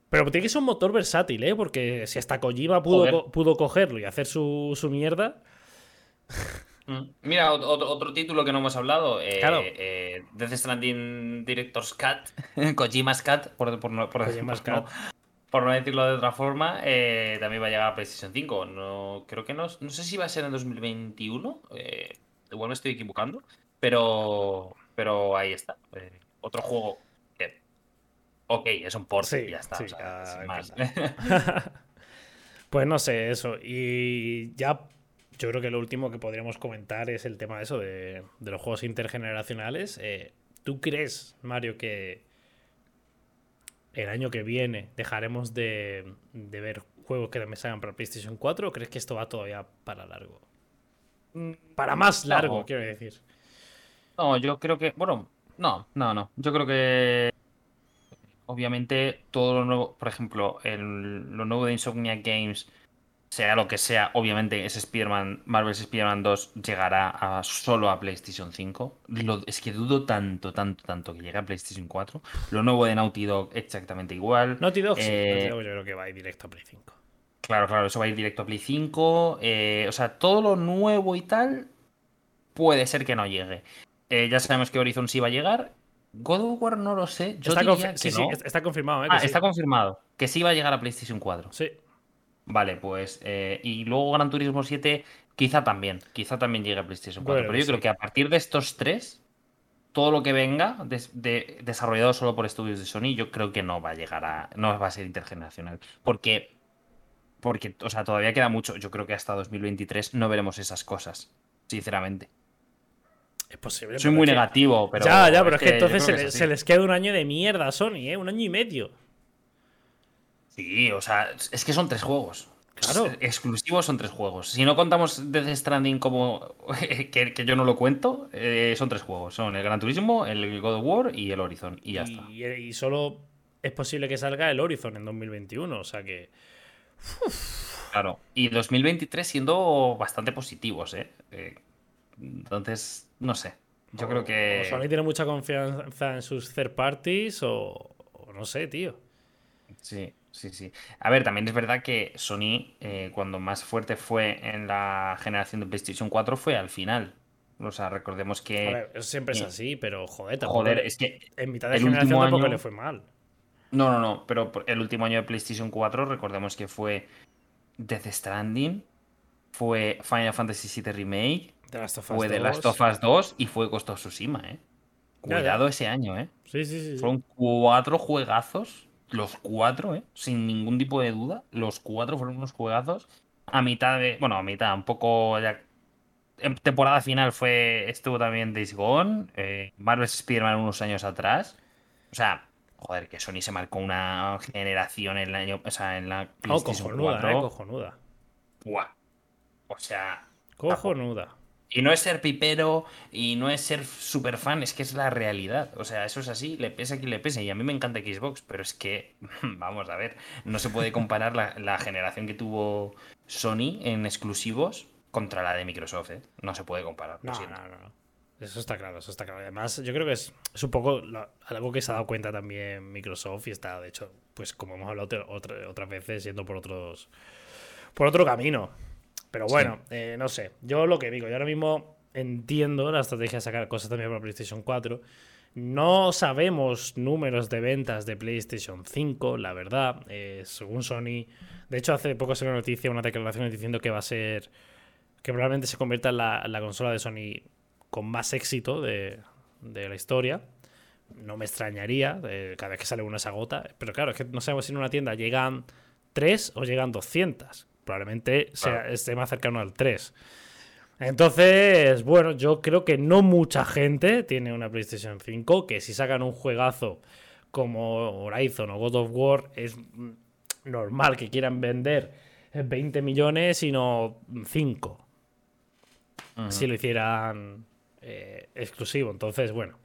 Pero tiene que ser un motor versátil, ¿eh? Porque si hasta Kojima pudo, pudo cogerlo y hacer su, su mierda. Mm. Mira, otro, título que no hemos hablado. Eh, claro. Eh, Death Stranding Director's Cut. (laughs) Kojima's Cut, por, por, no, por, (laughs) no, por no decirlo de otra forma. Eh, también va a llegar a PlayStation 5. No, creo que no. No sé si va a ser en 2021. Eh, igual me estoy equivocando. Pero, pero ahí está. otro juego Ok, es un port y ya está. sin más. (laughs) (laughs) pues no sé, eso. Y ya yo creo que lo último que podríamos comentar es el tema de eso, de, los juegos intergeneracionales. Eh, ¿Tú crees, Mario, que el año que viene dejaremos de, ver juegos que también salgan para PlayStation 4 o crees que esto va todavía para largo? Mm, para más largo, quiero decir. No, yo creo que. Bueno, no, no, no. Yo creo que obviamente todo lo nuevo, por ejemplo, el, lo nuevo de Insomnia Games, sea lo que sea, obviamente ese Spider-Man, Marvel's Spider-Man 2 llegará a, solo a PlayStation 5. es que dudo tanto, tanto, tanto que llegue a PlayStation 4. Lo nuevo de Naughty Dog exactamente igual. Naughty Dog, eh, yo creo que va a ir directo a Play 5. Claro, claro, eso va a ir directo a Play 5. Eh, o sea, todo lo nuevo y tal puede ser que no llegue. Eh, ya sabemos que Horizon sí va a llegar God of War no lo sé. Yo está, sí, está confirmado. ¿eh? Ah, está confirmado. Que sí va a llegar a PlayStation 4. Sí. Vale, pues. Eh, y luego Gran Turismo 7, quizá también. Quizá también llegue a PlayStation 4. pero yo creo que a partir de estos tres, todo lo que venga de, desarrollado solo por estudios de Sony, yo creo que no va a llegar a. No va a ser intergeneracional. Porque. Porque, o sea, todavía queda mucho. Yo creo que hasta 2023 no veremos esas cosas. Sinceramente. Es posible. Soy muy negativo, pero. Ya, ya, pero es que, entonces se, les, queda un año de mierda a Sony, ¿eh? Un año y medio. Sí, o sea, es que son tres juegos. Claro. Exclusivos son tres juegos. Si no contamos Death Stranding como. (laughs) que, yo no lo cuento, eh, son tres juegos. Son el Gran Turismo, el God of War y el Horizon. Y ya está. Y solo es posible que salga el Horizon en 2021. O sea que. Claro. Y 2023 siendo bastante positivos, ¿eh? eh entonces, no sé. Yo creo que. O Sony tiene mucha confianza en sus third parties o, no sé, tío. Sí, sí, sí. A ver, también es verdad que Sony, eh, cuando más fuerte fue en la generación de PlayStation 4, fue al final. O sea, recordemos que. A eso siempre es así, pero joder, Joder, es que. En mitad de generación tampoco le fue mal. No, no, no, pero el último año de PlayStation 4, recordemos que fue Death Stranding, fue Final Fantasy VII Remake, fue de Last of Us 2 y fue Ghost of Tsushima, ¿eh? Cuidado ese año, ¿eh? Sí, sí, sí. Fueron cuatro juegazos, los cuatro, ¿eh? Sin ningún tipo de duda. Los cuatro fueron unos juegazos. A mitad de. Bueno, a mitad, un poco ya. En temporada final fue estuvo también Days Gone, eh, Marvel's Spider-Man unos años atrás. O sea, joder, que Sony se marcó una generación en el año, o sea, en la PlayStation oh, cojonuda, 4. Eh, cojonuda. Buah. O sea, cojonuda. Y no es ser pipero y no es ser super fan, es que es la realidad. O sea, eso es así, le pese a quien le pese. Y a mí me encanta Xbox, pero es que, (laughs) vamos a ver, no se puede comparar la, generación que tuvo Sony en exclusivos contra la de Microsoft. ¿eh? No se puede comparar. No, no, no, Eso está claro, eso está claro. Además, yo creo que es, un poco algo que se ha dado cuenta también Microsoft y está, de hecho, pues como hemos hablado otras veces, yendo por otros por otro camino. Pero bueno, eh, no sé. Yo lo que digo, yo ahora mismo entiendo la estrategia de sacar cosas también para PlayStation 4. No sabemos números de ventas de PlayStation 5, la verdad. Eh, según Sony. De hecho, hace poco se una noticia, una declaración diciendo que va a ser. que probablemente se convierta en la, consola de Sony con más éxito de, la historia. No me extrañaría, eh, cada vez que sale una se agota. Pero claro, es que no sabemos si en una tienda llegan 3 o llegan 200 probablemente sea, esté más cercano al 3. Entonces, bueno, yo creo que no mucha gente tiene una PlayStation 5, que si sacan un juegazo como Horizon o God of War, es normal que quieran vender 20 millones y no 5. Si lo hicieran eh, exclusivo. Entonces, bueno.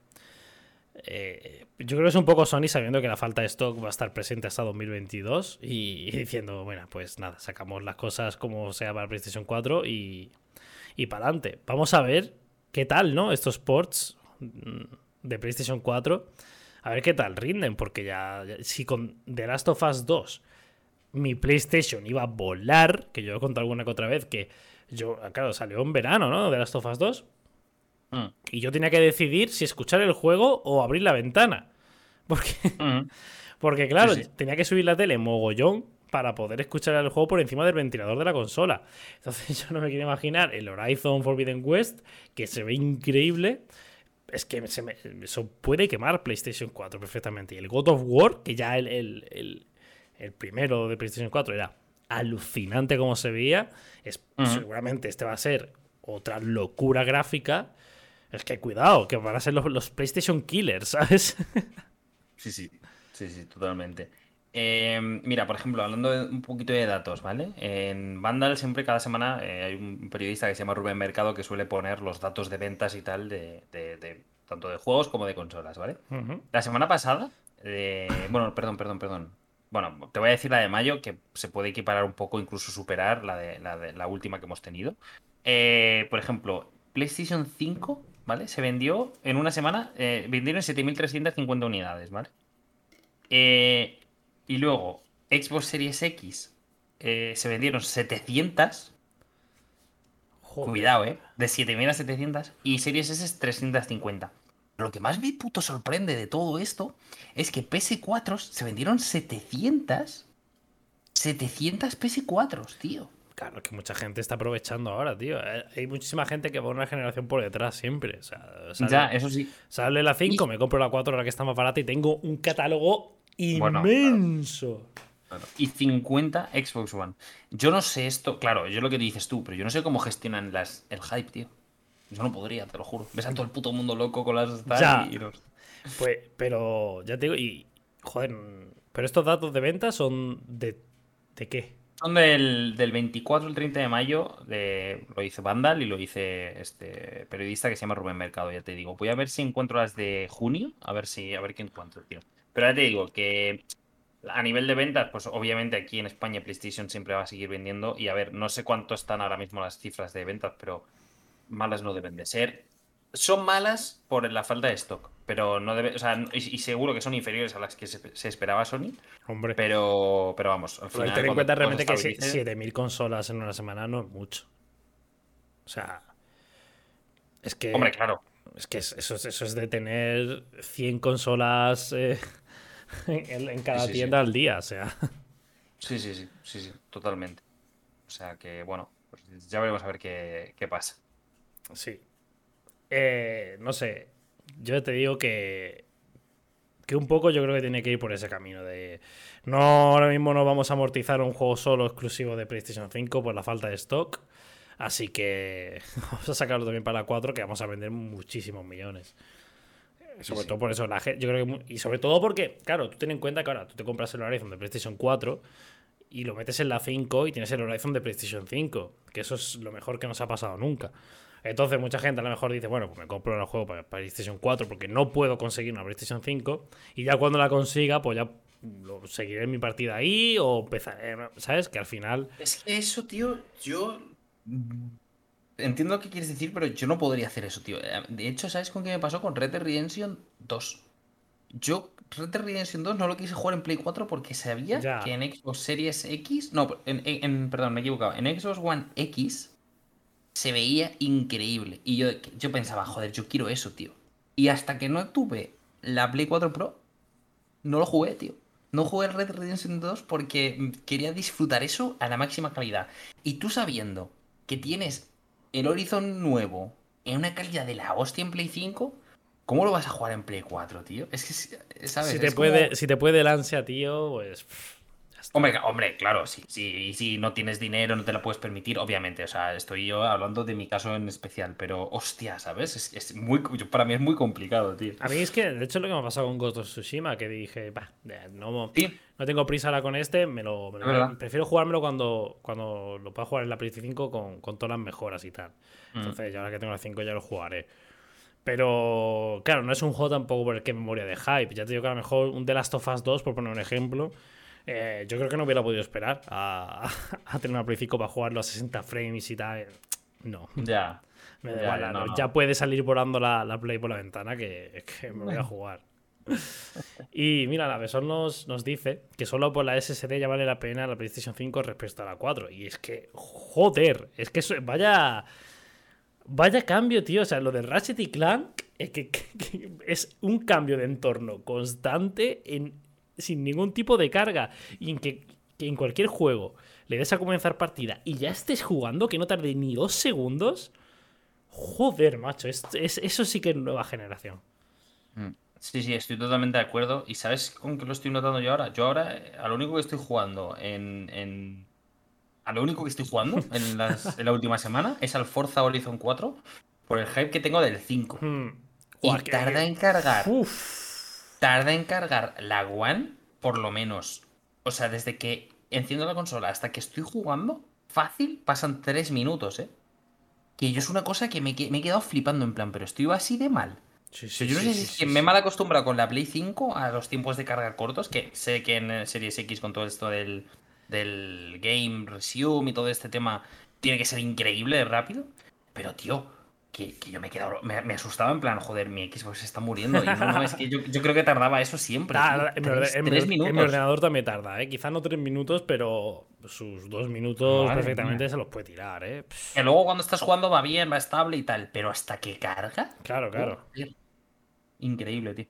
Eh, yo creo que es un poco Sony sabiendo que la falta de stock va a estar presente hasta 2022 y, diciendo, bueno, pues nada, sacamos las cosas como sea para PlayStation 4 y, y para adelante. Vamos a ver qué tal, ¿no? Estos ports mm, de PlayStation 4. A ver qué tal rinden, porque ya, si con The Last of Us 2 mi PlayStation iba a volar, que yo he contado alguna que otra vez que yo, claro, salió en verano, ¿no? The Last of Us 2. Mm. Y yo tenía que decidir si escuchar el juego o abrir la ventana. (laughs) Porque, mm. porque claro, tenía que subir la tele mogollón para poder escuchar el juego por encima del ventilador de la consola. Entonces (laughs) yo no me quiero imaginar el Horizon Forbidden West, que se ve increíble. Es que se eso puede quemar PlayStation 4 perfectamente. Y el God of War, que ya el, el, el, primero de PlayStation 4 era alucinante como se veía, es, seguramente este va a ser otra locura gráfica. Es que cuidado, que van a ser los, los PlayStation Killers, ¿sabes? sí, sí, sí, sí, totalmente. Em, mira, por ejemplo, hablando de un poquito de datos, ¿vale? En Vandal siempre cada semana eh, hay un periodista que se llama Rubén Mercado que suele poner los datos de ventas y tal de, tanto de juegos como de consolas, ¿vale? La semana pasada, bueno, perdón, perdón, perdón. Bueno, te voy a decir la de mayo, que se puede equiparar un poco, incluso superar la de la, última que hemos tenido. Eh, por ejemplo, PlayStation 5, ¿vale? Se vendió en una semana, eh, vendieron 7.350 unidades, ¿vale? Eh, y luego, Xbox Series X eh, se vendieron 700. Cuidado, ¿eh? De 7000 a 700. Y Series S es 350. Pero lo que más me puto sorprende de todo esto es que PS4 se vendieron 700. 700 PS4, tío. Claro, que mucha gente está aprovechando ahora, tío. Eh, hay muchísima gente que va una generación por detrás siempre. O sea, ya, eso sí. Sale la 5, me compro la 4 ahora que está más barata y tengo un catálogo inmenso. Y 50 Xbox One. Yo no sé esto, claro, yo lo que dices tú, pero yo no sé cómo gestionan las, el hype, tío. Yo no podría, te lo juro. Ves a todo el puto mundo loco con las ya. Pues, pero ya te digo, y joder, pero estos datos de venta son de, de qué? Son del, del 24 al 30 de mayo, de, lo hice Vandal y lo hice este periodista que se llama Rubén Mercado, ya te digo. Voy a ver si encuentro las de junio, a ver si, a ver qué encuentro, tío. Pero ya te digo que a nivel de ventas, pues obviamente aquí en España PlayStation siempre va a seguir vendiendo. Y a ver, no sé cuánto están ahora mismo las cifras de ventas, pero malas no deben de ser. Son malas por la falta de stock, pero no debe, o sea, y, seguro que son inferiores a las que se, esperaba Sony. Hombre. Pero, pero vamos, al final. ten en cuenta realmente que 7000 consolas en una semana no es mucho. O sea, es que. Hombre, claro. Es que eso, eso es de tener 100 consolas. Eh, (laughs) en, cada tienda al día, o sea. Sí, sí, sí, sí, sí, totalmente. O sea que, bueno, pues ya veremos a ver qué, pasa. Sí. Eh, no sé, yo te digo que, que un poco yo creo que tiene que ir por ese camino de... No, ahora mismo no vamos a amortizar un juego solo exclusivo de PlayStation 5 por la falta de stock. Así que (laughs) vamos a sacarlo también para la 4 que vamos a vender muchísimos millones. Sobre todo por eso, la yo creo que, y sobre todo porque, claro, tú ten en cuenta que ahora tú te compras el Horizon de PlayStation 4 y lo metes en la 5 y tienes el Horizon de PlayStation 5, que eso es lo mejor que nos ha pasado nunca. Entonces, mucha gente a lo mejor dice, bueno, pues me compro el juego para PlayStation 4 porque no puedo conseguir una PlayStation 5 y ya cuando la consiga, pues ya lo seguiré en mi partida ahí o empezaré, ¿sabes? Que al final... Es que eso, tío, yo entiendo lo que quieres decir, pero yo no podría hacer eso, tío. De hecho, ¿sabes con qué me pasó? Con Red Dead Redemption 2. Yo Red Dead Redemption 2 no lo quise jugar en Play 4 porque sabía que en Xbox Series X... No, en, perdón, me he equivocado. En Xbox One X se veía increíble. Y yo, yo pensaba, joder, yo quiero eso, tío. Y hasta que no tuve la Play 4 Pro, no lo jugué, tío. No jugué Red Dead Redemption 2 porque quería disfrutar eso a la máxima calidad. Y tú sabiendo que tienes el Horizon nuevo en una calidad de la hostia en Play 5, ¿cómo lo vas a jugar en Play 4, tío? Es que, ¿sabes? Si te, puede, si te puede el ansia, tío, pues. Hombre, hombre, claro, sí, sí, si no tienes dinero, no te lo puedes permitir, obviamente. O sea, estoy yo hablando de mi caso en especial, pero hostia, ¿sabes? Es, es muy, para mí es muy complicado, tío. A mí es que, de hecho, lo que me ha pasado con Ghost of Tsushima, que dije, bah, no, Sí. no tengo prisa ahora con este, me lo, me lo- prefiero jugármelo cuando, cuando lo pueda jugar en la PlayStation 5 con, con todas las mejoras y tal. Mm. Entonces, ya ahora que tengo la 5 ya lo jugaré. Pero, claro, no es un juego tampoco por el que me moría de hype. Ya te digo que a lo mejor un The Last of Us 2, por poner un ejemplo, eh, yo creo que no hubiera podido esperar a, (laughs) a tener una Play 5 para jugarlo a 60 frames y tal. No, Ya. (laughs) me da Ya, igual, ya, no, no, no. ya puede salir volando la, la Play por la ventana que, que me voy a jugar. (laughs) Y mira, la Besón nos, nos dice que solo por la SSD ya vale la pena la PlayStation 5 respecto a la 4. Y es que, joder, es que eso- vaya. Vaya cambio, tío. O sea, lo de Ratchet y Clank es, que, que- que es un cambio de entorno constante en, sin ningún tipo de carga. Y en que, que en cualquier juego le des a comenzar partida y ya estés jugando, que no tarde ni dos segundos. Joder, macho. es- es- eso sí que es nueva generación. Mm. Sí, sí, estoy totalmente de acuerdo. ¿Y sabes con qué lo estoy notando yo ahora? Yo ahora, eh, a lo único que estoy jugando en. en- A lo único que estoy jugando (laughs) en, las- en la última semana es al Forza Horizon 4 por el hype que tengo del 5. Hmm. Y que- tarda en cargar. Uf. Tarda en cargar la One, por lo menos. O sea, desde que enciendo la consola hasta que estoy jugando, fácil, pasan tres minutos, ¿eh? Que yo es una cosa que me, que- me he quedado flipando en plan, pero estoy así de mal. Sí, sí, yo no sí, sé si es que me he mal acostumbrado con la Play 5 a los tiempos de carga cortos, que sé que en Series X con todo esto del, del Game Resume y todo este tema tiene que ser increíble de rápido. Pero, tío, que, que yo me he quedado. Me, me asustaba en plan, joder, mi Xbox se está muriendo. Y no, no, es que (laughs) yo, yo creo que tardaba eso siempre. En, Tres- en mi tres orde- en mi minutos. ordenador también tarda, ¿eh? Quizá no tres minutos, pero sus dos minutos Madre perfectamente mía. se los puede tirar, ¿eh? Que luego cuando estás jugando va bien, va estable y tal. Pero hasta que carga. Claro, claro. Increíble, tío.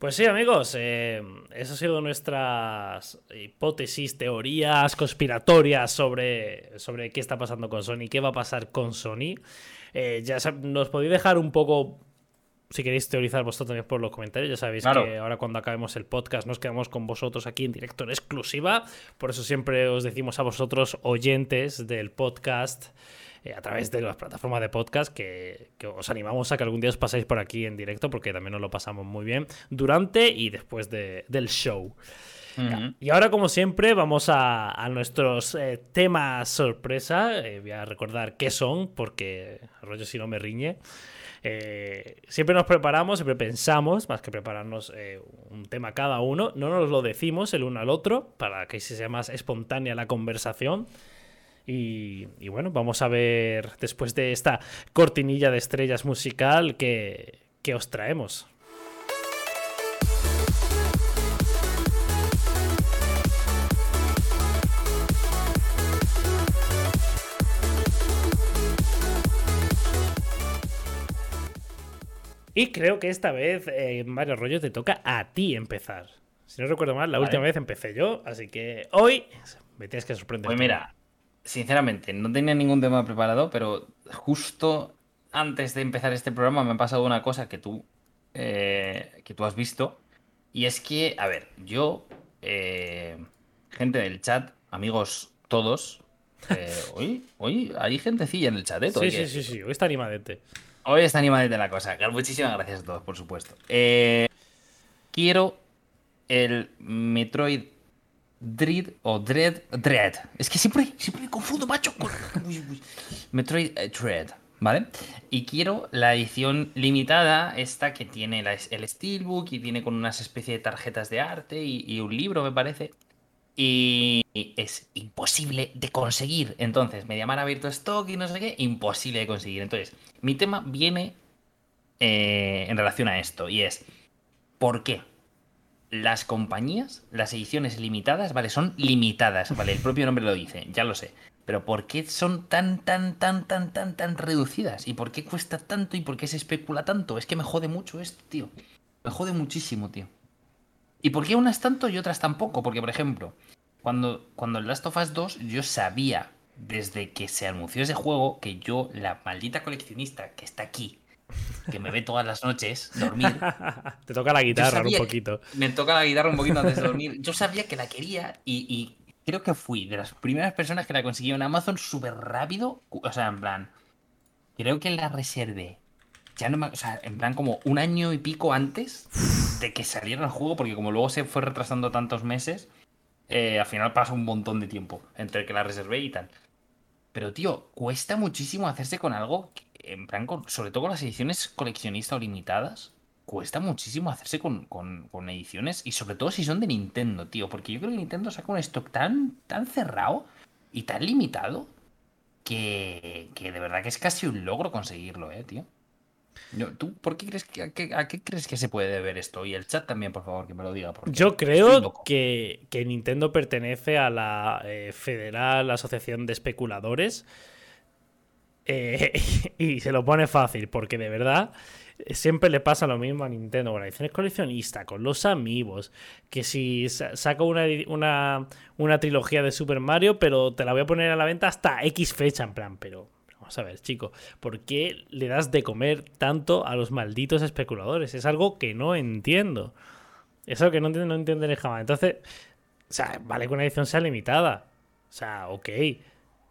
Pues sí, amigos, eh, esas han sido nuestras hipótesis, teorías conspiratorias sobre, sobre qué está pasando con Sony, qué va a pasar con Sony. Eh, ya nos podéis dejar un poco, si queréis teorizar vosotros también por los comentarios, ya sabéis Claro. que ahora cuando acabemos el podcast nos quedamos con vosotros aquí en directo en exclusiva, por eso siempre os decimos a vosotros oyentes del podcast eh, a través de las plataformas de podcast que, que os animamos a que algún día os paséis por aquí en directo porque también nos lo pasamos muy bien durante y después de- del show. Y ahora, como siempre, vamos a, a nuestros eh, temas sorpresa. Eh, voy a recordar qué son, porque rollo si no me riñe. Eh, siempre nos preparamos, siempre pensamos, más que prepararnos eh, un tema cada uno, no nos lo decimos el uno al otro, para que sea más espontánea la conversación. Y, y bueno, vamos a ver después de esta cortinilla de estrellas musical que, que os traemos. Y creo que esta vez, eh, Mario Rollo, te toca a ti empezar. Si no recuerdo mal, la Vale. última vez empecé yo, así que hoy me tienes que sorprender. Pues mira, sinceramente, no tenía ningún tema preparado, pero justo antes de empezar este programa me ha pasado una cosa que tú, eh, que tú has visto. Y es que, a ver, yo, eh, gente del chat, amigos todos, eh, (laughs) hoy, hoy hay gentecilla en el chat, ¿eh? Sí, sí, sí, sí, hoy está animadete. Hoy está animadita la cosa. Muchísimas gracias a todos, por supuesto. Eh, quiero el Metroid Dread o Dread. Dread. Es que siempre, siempre me confundo, macho. con-. (laughs) Metroid eh, Dread, ¿vale? Y quiero la edición limitada, esta que tiene el Steelbook y viene con unas especie de tarjetas de arte y, y un libro, me parece. Y es imposible de conseguir. Entonces, me llaman abierto stock y no sé qué, imposible de conseguir. Entonces, mi tema viene eh, en relación a esto y es, ¿por qué? Las compañías, las ediciones limitadas, vale, son limitadas, vale, el propio nombre lo dice, ya lo sé. Pero ¿por qué son tan, tan, tan, tan, tan, tan reducidas? ¿Y por qué cuesta tanto y por qué se especula tanto? Es que me jode mucho esto, tío. Me jode muchísimo, tío. ¿Y por qué unas tanto y otras tampoco? Porque, por ejemplo, cuando, cuando el Last of Us 2 yo sabía desde que se anunció ese juego que yo, la maldita coleccionista que está aquí, que me ve todas las noches dormir. (laughs) Te toca la guitarra un poquito. Me toca la guitarra un poquito antes de dormir. (laughs) Yo sabía que la quería y, creo que fui de las primeras personas que la consiguió en Amazon súper rápido. O sea, en plan, creo que la reservé. Ya no me, o sea, en plan como un año y pico antes de que saliera el juego, porque como luego se fue retrasando tantos meses, eh, al final pasa un montón de tiempo entre que la reservé y tal. Pero, tío, cuesta muchísimo hacerse con algo, en plan, sobre todo con las ediciones coleccionistas o limitadas, cuesta muchísimo hacerse con, ediciones y sobre todo si son de Nintendo, tío, porque yo creo que Nintendo saca un stock tan, tan cerrado y tan limitado que, que de verdad que es casi un logro conseguirlo, eh, tío. ¿Tú por qué crees que, a, qué, crees que se puede deber esto? Y el chat también, por favor, que me lo diga. Yo creo que, Nintendo pertenece a la eh, Federal Asociación de Especuladores. Eh, (laughs) y se lo pone fácil, porque de verdad siempre le pasa lo mismo a Nintendo con ediciones coleccionistas, con los amigos, que si saca una, una, una trilogía de Super Mario, pero te la voy a poner a la venta hasta X fecha, en plan, pero a ver, chico, ¿por qué le das de comer tanto a los malditos especuladores? Es algo que no entiendo. Es algo que no entiendo, no entiendo jamás. Entonces, o sea, vale que una edición sea limitada. O sea, ok.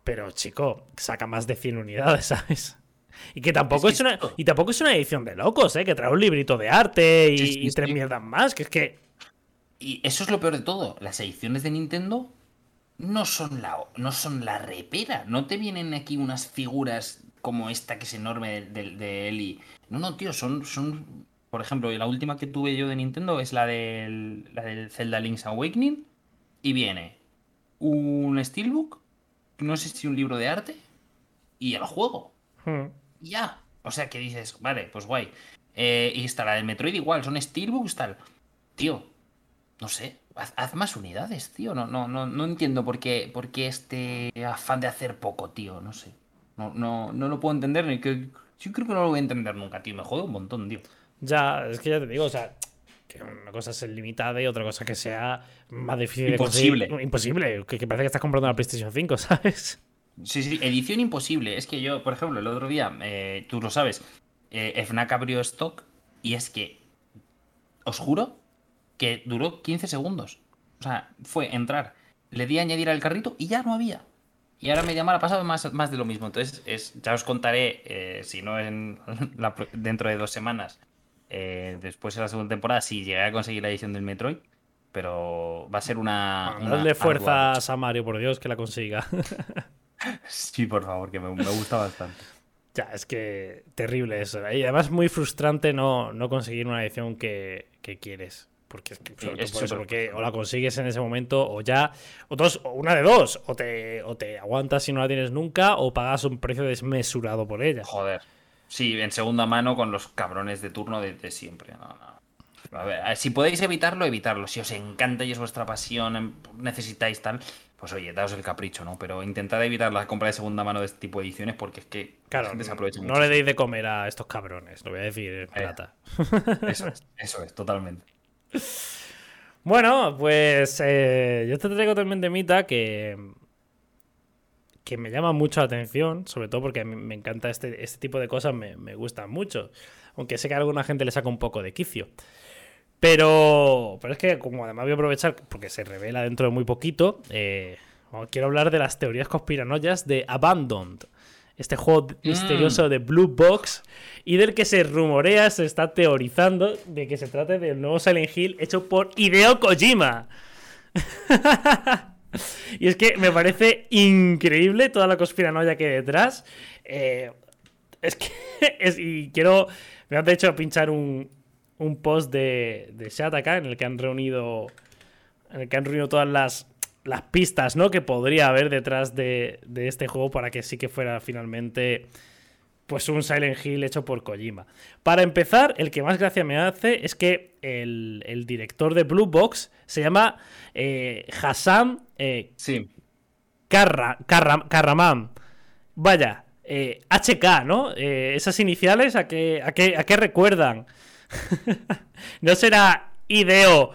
Pero, chico, saca más de 100 unidades, (laughs) ¿sabes? Y que tampoco es, una y tampoco es una edición de locos, ¿eh? Que trae un librito de arte y tres mierdas más, que es que... Y eso es lo peor de todo. Las ediciones de Nintendo no son la, no son la repera. No te vienen aquí unas figuras como esta que es enorme de, de, Eli. No, no, tío, son, son. Por ejemplo, la última que tuve yo de Nintendo es la del, la del Zelda Link's Awakening. Y viene un Steelbook, no sé si un libro de arte, y el juego. Hmm. Ya. O sea que dices, vale, pues guay. Eh, y está la del Metroid igual, son Steelbooks, tal. Tío, no sé, haz, más unidades, tío. No, no, no, no entiendo por qué, por qué este afán de hacer poco, tío. No sé. No, no, no lo puedo entender. Ni que, yo creo que no lo voy a entender nunca, tío. Me jode un montón, tío. Ya, es que ya te digo, o sea, que una cosa es limitada y otra cosa que sea más difícil imposible. de. Imposible. Que, parece que estás comprando una PlayStation 5, (laughs) ¿sabes? Sí, sí, edición imposible. Es que yo, por ejemplo, el otro día, eh, tú lo sabes, eh, FNAC abrió stock y es que, os juro, que duró 15 segundos. O sea, fue entrar, le di a añadir al carrito y ya no había. Y ahora me llama ha pasado más, más de lo mismo. Entonces, es, ya os contaré, eh, si no en (laughs) dentro de dos semanas, eh, después de la segunda temporada, si llegué a conseguir la edición del Metroid. Pero va a ser una. Dale fuerzas a Mario, por Dios, que la consiga. (laughs) sí, por favor, que me, me gusta bastante. Ya, es que terrible eso. Y además muy frustrante no, no conseguir una edición que, que quieres. Porque es porque o la consigues en ese momento, o ya. O dos, o una de dos. O te, o te aguantas si no la tienes nunca, o pagas un precio desmesurado por ella. Joder. Sí, en segunda mano con los cabrones de turno de, siempre. A ver, si podéis evitarlo, evitarlo. Si os encanta y es vuestra pasión, em, necesitáis tal, pues oye, daos el capricho, ¿no? Pero intentad evitar la compra de segunda mano de este tipo de ediciones porque es que claro, No le deis de comer a estos cabrones, lo voy a decir en eh, plata. eso es, eso es, totalmente. Bueno, pues eh, yo te traigo también de Mita que, que me llama mucho la atención, sobre todo porque me encanta este, este tipo de cosas, me, me gustan mucho. Aunque sé que a alguna gente le saca un poco de quicio. Pero, pero es que, como además voy a aprovechar, porque se revela dentro de muy poquito, eh, quiero hablar de las teorías conspiranoias de Abandoned este juego mm. misterioso de Blue Box y del que se rumorea, se está teorizando de que se trate del nuevo Silent Hill hecho por Hideo Kojima. (laughs) y es que me parece increíble toda la conspiranoia que hay detrás. Eh, es que. (laughs) y quiero. Me han hecho pinchar un, un post de, de Chat acá en el que han reunido. En el que han reunido todas las las pistas ¿no? que podría haber detrás de, este juego para que sí que fuera finalmente pues un Silent Hill hecho por Kojima. Para empezar, el que más gracia me hace es que el, director de Blue Box se llama eh, Hassan eh, sí. Vaya, HK, eh, ¿no? Eh, esas iniciales, ¿a qué, a qué, a qué recuerdan? (laughs) ¿No será Ideo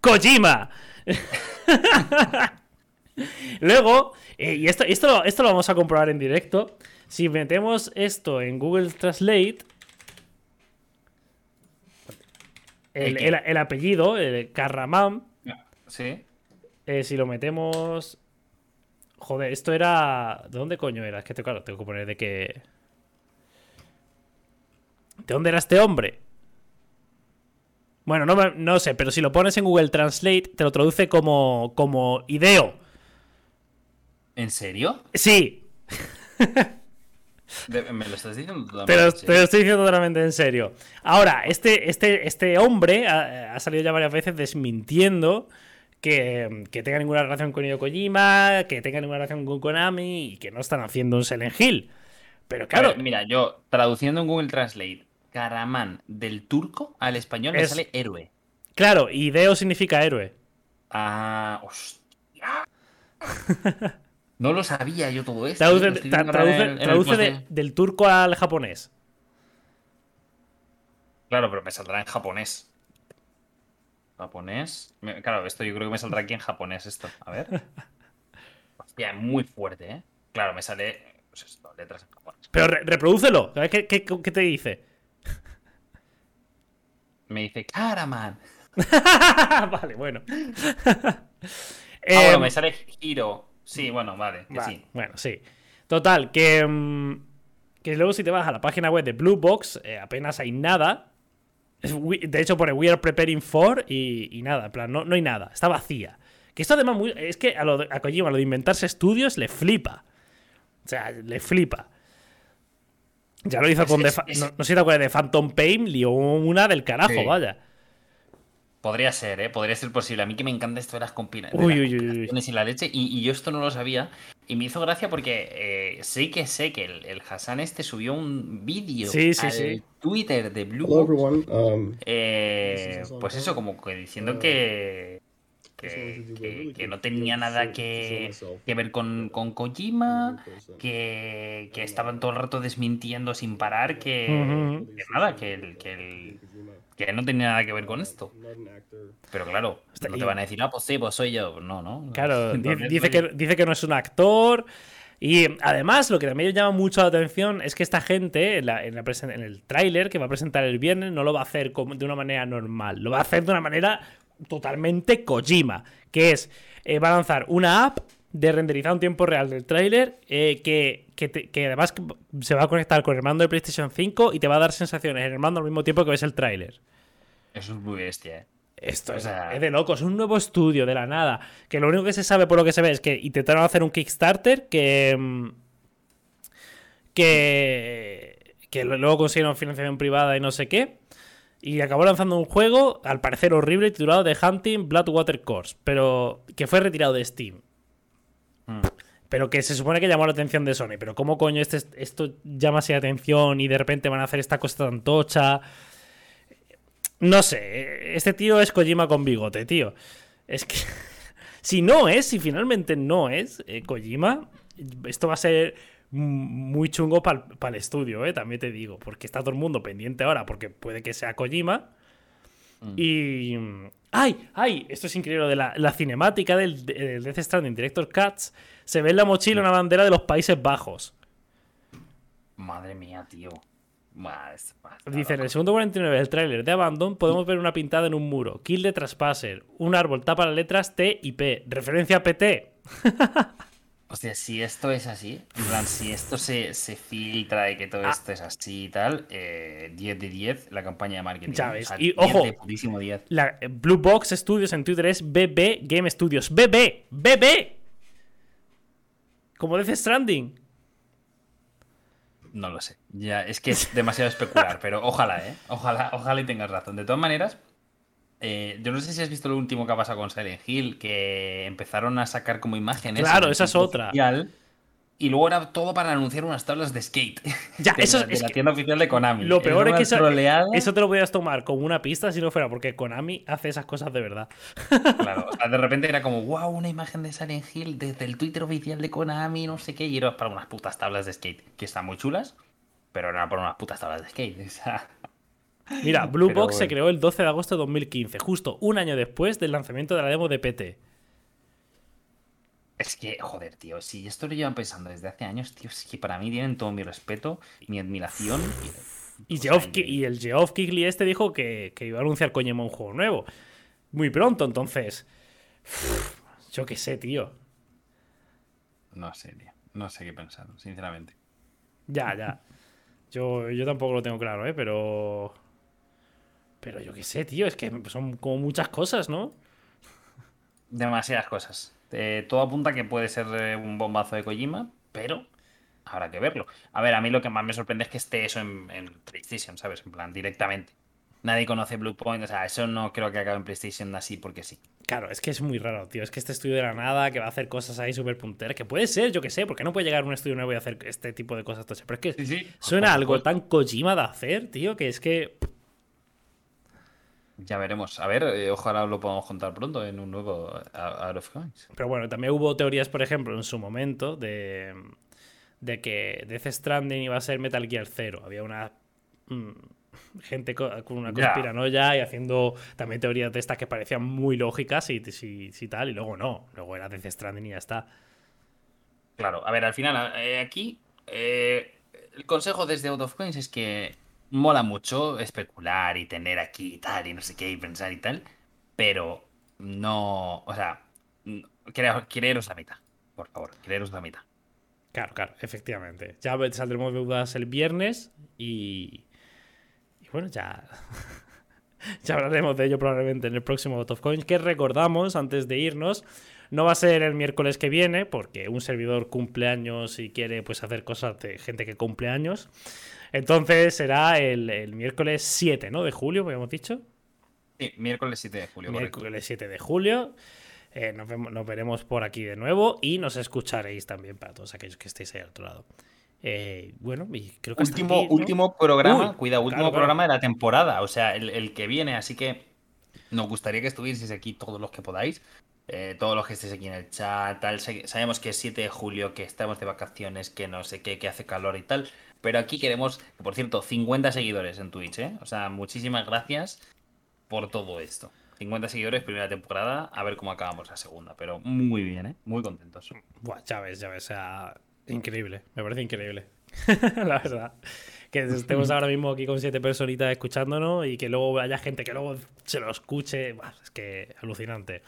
Kojima? (laughs) Luego, eh, y esto, esto, esto lo vamos a comprobar en directo. Si metemos esto en Google Translate, el, ¿El qué? el- el apellido, el Carramán, Sí. eh, si lo metemos. Joder, esto era. ¿De dónde coño era? Es que te- claro, tengo que poner de que. ¿De dónde era este hombre? Bueno, no, sé, pero si lo pones en Google Translate, te lo traduce como, como ideo. ¿En serio? Sí, (laughs) ¿Me lo estás diciendo totalmente Te lo, te lo estoy diciendo totalmente en serio. Ahora, este, este, este hombre ha, ha salido ya varias veces desmintiendo que, que tenga ninguna relación con Hideo Kojima, que tenga ninguna relación con Konami y que no están haciendo un Silent Hill. Pero claro, ver, mira, yo traduciendo en Google Translate, Karaman del turco al español me Es- sale héroe. claro, Hideo significa héroe. Ah, hostia. (laughs) No lo sabía yo todo esto. Traduce, tra- en en de- del turco al japonés. Claro, pero me saldrá en japonés. Japonés. Me- Claro, esto yo creo que me saldrá aquí en japonés esto. A ver. (laughs) Hostia, muy fuerte, ¿eh? Claro, me sale. Pues esto, letras en japonés. Pero re- reprodúcelo. A ver ¿Qué, qué, qué te dice? Me dice, Karaman. (laughs) vale, bueno. (laughs) Ah, bueno, me sale Hiro. Sí, bueno, vale, que Vale, sí. Bueno, sí. Total, que, mm, que luego si te vas a la página web de Blue Box, eh, apenas hay nada. De hecho, pone We are preparing for y, y nada, en plan, no, no hay nada, está vacía. Que esto además muy- es que a, lo a Kojima lo de inventarse estudios le flipa. O sea, le flipa. Ya lo hizo Es- con... Es- Fa- es- no, no sé si te acuerdas de Phantom Pain, lió una del carajo, Sí. vaya. Podría ser, ¿eh? Podría ser posible. A mí que me encanta esto de las, compila- de Uy, las uy, uy, y la leche. Y, y yo esto no lo sabía. Y me hizo gracia porque eh, sé que sé que el, el Hassan este subió un vídeo Sí, sí, al sí. Twitter de Blue Hello, Box, everyone. Um, eh, is pues eso, como que diciendo Uh, que, que, a que- no tenía nada que, ver con, con Kojima, que, que estaban todo el rato desmintiendo sin parar que, nada, que, el- que, el- que no tenía nada que ver con esto. Pero claro, no te van a decir, ah, pues sí, pues soy yo. No, no. Claro, (laughs) Entonces, dice, que, dice que no es un actor. Y además, lo que también llama mucho la atención es que esta gente, en, la- en la en el tráiler que va a presentar el viernes, no lo va a hacer como- de una manera normal. Lo va a hacer de una manera totalmente Kojima. Que es, eh, va a lanzar una app de renderizado en tiempo real del tráiler eh, que, que, que además se va a conectar con el mando de PlayStation 5 y te va a dar sensaciones en el mando al mismo tiempo que ves el tráiler. Eso es muy bestia, eh. Esto O es, sea- es de locos, es un nuevo estudio de la nada. Que lo único que se sabe por lo que se ve es que intentaron hacer un Kickstarter que. mm, que. que luego consiguieron financiación privada y no sé qué. Y acabó lanzando un juego, al parecer horrible, titulado The Hunting Bloodwater Course. Pero. que fue retirado de Steam. Mm. Pero que se supone que llamó la atención de Sony. Pero ¿cómo coño este, esto llama así la atención y de repente van a hacer esta cosa tan tocha? No sé, este tío es Kojima con bigote, tío. Es que (laughs) si no es, si finalmente no es eh, Kojima, esto va a ser muy chungo para el estudio, eh, también te digo, porque está todo el mundo pendiente ahora, porque puede que sea Kojima. Mm. Y... ¡Ay! ¡Ay! Esto es increíble. De la, la cinemática del, del Death Stranding Director Cuts se ve en la mochila una bandera de los Países Bajos. Madre mía, tío. Madre, Dice, en el segundo 49 del tráiler de Abandon podemos ver una pintada en un muro. Kill de Trespasser. Un árbol tapa las letras T y P. Referencia a PT. (laughs) Hostia, si esto es así, en plan, si esto se, se filtra y que todo Ah. esto es así y tal, eh, 10 de 10 la campaña de marketing. Ya ves, O sea, y 10 ojo. de putísimo 10. La eh, Blue Box Studios en Twitter es BB Game Studios. BB. BB. Como Death Stranding. No lo sé. Ya, es que es demasiado especular, (laughs) pero ojalá, ¿eh? Ojalá, ojalá y tengas razón. De todas maneras, eh, yo no sé si has visto lo último que ha pasado con Silent Hill, que empezaron a sacar como imágenes. Claro, esa es otra. oficial, y luego era todo para anunciar unas tablas de skate. (laughs) Ya, de eso de es la que tienda oficial de Konami. Lo peor es que eso, troleada. eso te lo podías tomar como una pista si no fuera porque Konami hace esas cosas de verdad. (laughs) Claro, o sea, de repente era como, wow, una imagen de Silent Hill desde el Twitter oficial de Konami, no sé qué, y era para unas putas tablas de skate, que están muy chulas, pero era para unas putas tablas de skate. (laughs) O sea, Mira, Blue Box se creó el 12 de agosto de 2015, justo un año después del lanzamiento de la demo de PT. es que, joder, tío, si esto lo llevan pensando desde hace años, tío, es que para mí tienen todo mi respeto mi admiración. Y, Geoff y el Geoff Keighley este dijo que, que iba a anunciar Kojima un juego nuevo. Muy pronto, entonces. Yo qué sé, tío. No sé, tío. No sé qué pensar, sinceramente. Ya, ya. Yo, yo tampoco lo tengo claro, ¿eh? Pero. Pero yo qué sé, tío. Es que son como muchas cosas, ¿no? Demasiadas cosas. Eh, todo apunta a que puede ser eh, un bombazo de Kojima, pero habrá que verlo. A ver, a mí lo que más me sorprende es que esté eso en, en PlayStation, ¿sabes? En plan, directamente. Nadie conoce Blue Point, o sea, eso no creo que acabe en PlayStation así porque sí. Claro, es que es muy raro, tío. Es que este estudio de la nada, que va a hacer cosas ahí súper punteras, que puede ser, yo qué sé, porque no puede llegar un estudio nuevo y hacer este tipo de cosas. Pero es que sí. suena algo tan Kojima de hacer, tío, que es que. Ya veremos. A ver, eh, ojalá lo podamos contar pronto en un nuevo uh, Out of Coins. Pero bueno, también hubo teorías, por ejemplo, en su momento, de, de que Death Stranding iba a ser Metal Gear Zero. Había una. mm, gente co- con una conspiranoia y haciendo también teorías de estas que parecían muy lógicas y, y- y tal, y luego no. Luego era Death Stranding y ya está. Claro, a ver, al final, eh, aquí, eh, el consejo desde Out of Coins es que mola mucho especular y tener aquí y tal, y no sé qué, y pensar y tal, pero no, o sea, cre- creeros la mitad, por favor, creeros la mitad. Claro, claro, efectivamente. Ya saldremos dudas el viernes y. Y bueno, ya. (laughs) ya hablaremos de ello probablemente en el próximo Out of Coins. Que recordamos, antes de irnos, no va a ser el miércoles que viene, porque un servidor cumple años y quiere pues hacer cosas de gente que cumple años. Entonces será el, el miércoles 7, ¿no? De julio, habíamos dicho. Sí, miércoles 7 de julio, correcto. Miércoles 7 de julio. Eh, nos, vemos- nos veremos por aquí de nuevo y nos escucharéis también para todos aquellos que estéis ahí al otro lado. Eh, bueno, y creo que hasta Último, aquí, ¿no? último programa, Uy, cuidado, último claro, claro. programa de la temporada, o sea, el, el que viene, así que nos gustaría que estuvieseis aquí todos los que podáis, eh, todos los que estéis aquí en el chat, tal, sabemos que es 7 de julio, que estamos de vacaciones, que no sé qué, que hace calor y tal, pero aquí queremos, que por cierto, 50 seguidores en Twitch, ¿eh? O sea, muchísimas gracias por todo esto. 50 seguidores, primera temporada, a ver cómo acabamos la segunda, pero muy bien, ¿eh? Muy contentos. Buah, ya ves, ya ves, o sea, increíble, me parece increíble. (laughs) la verdad. Que estemos ahora mismo aquí con siete personitas escuchándonos y que luego haya gente que luego se lo escuche. Es que alucinante.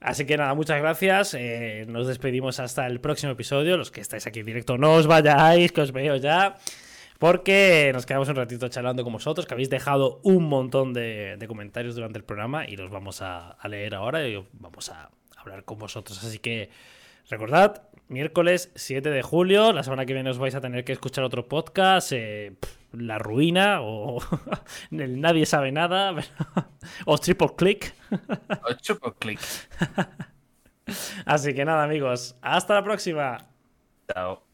Así que nada, muchas gracias. eh, nos despedimos hasta el próximo episodio. Los que estáis aquí en directo, no os vayáis, que os veo ya. Porque nos quedamos un ratito charlando con vosotros, que habéis dejado un montón de, comentarios durante el programa y los vamos a, a leer ahora y vamos a hablar con vosotros. Así que recordad, miércoles 7 de julio, la semana que viene os vais a tener que escuchar otro podcast, eh, La Ruina o (laughs) el Nadie Sabe Nada (laughs) o Triple Click. Ocho por clic. Así que nada amigos, hasta la próxima. Chao.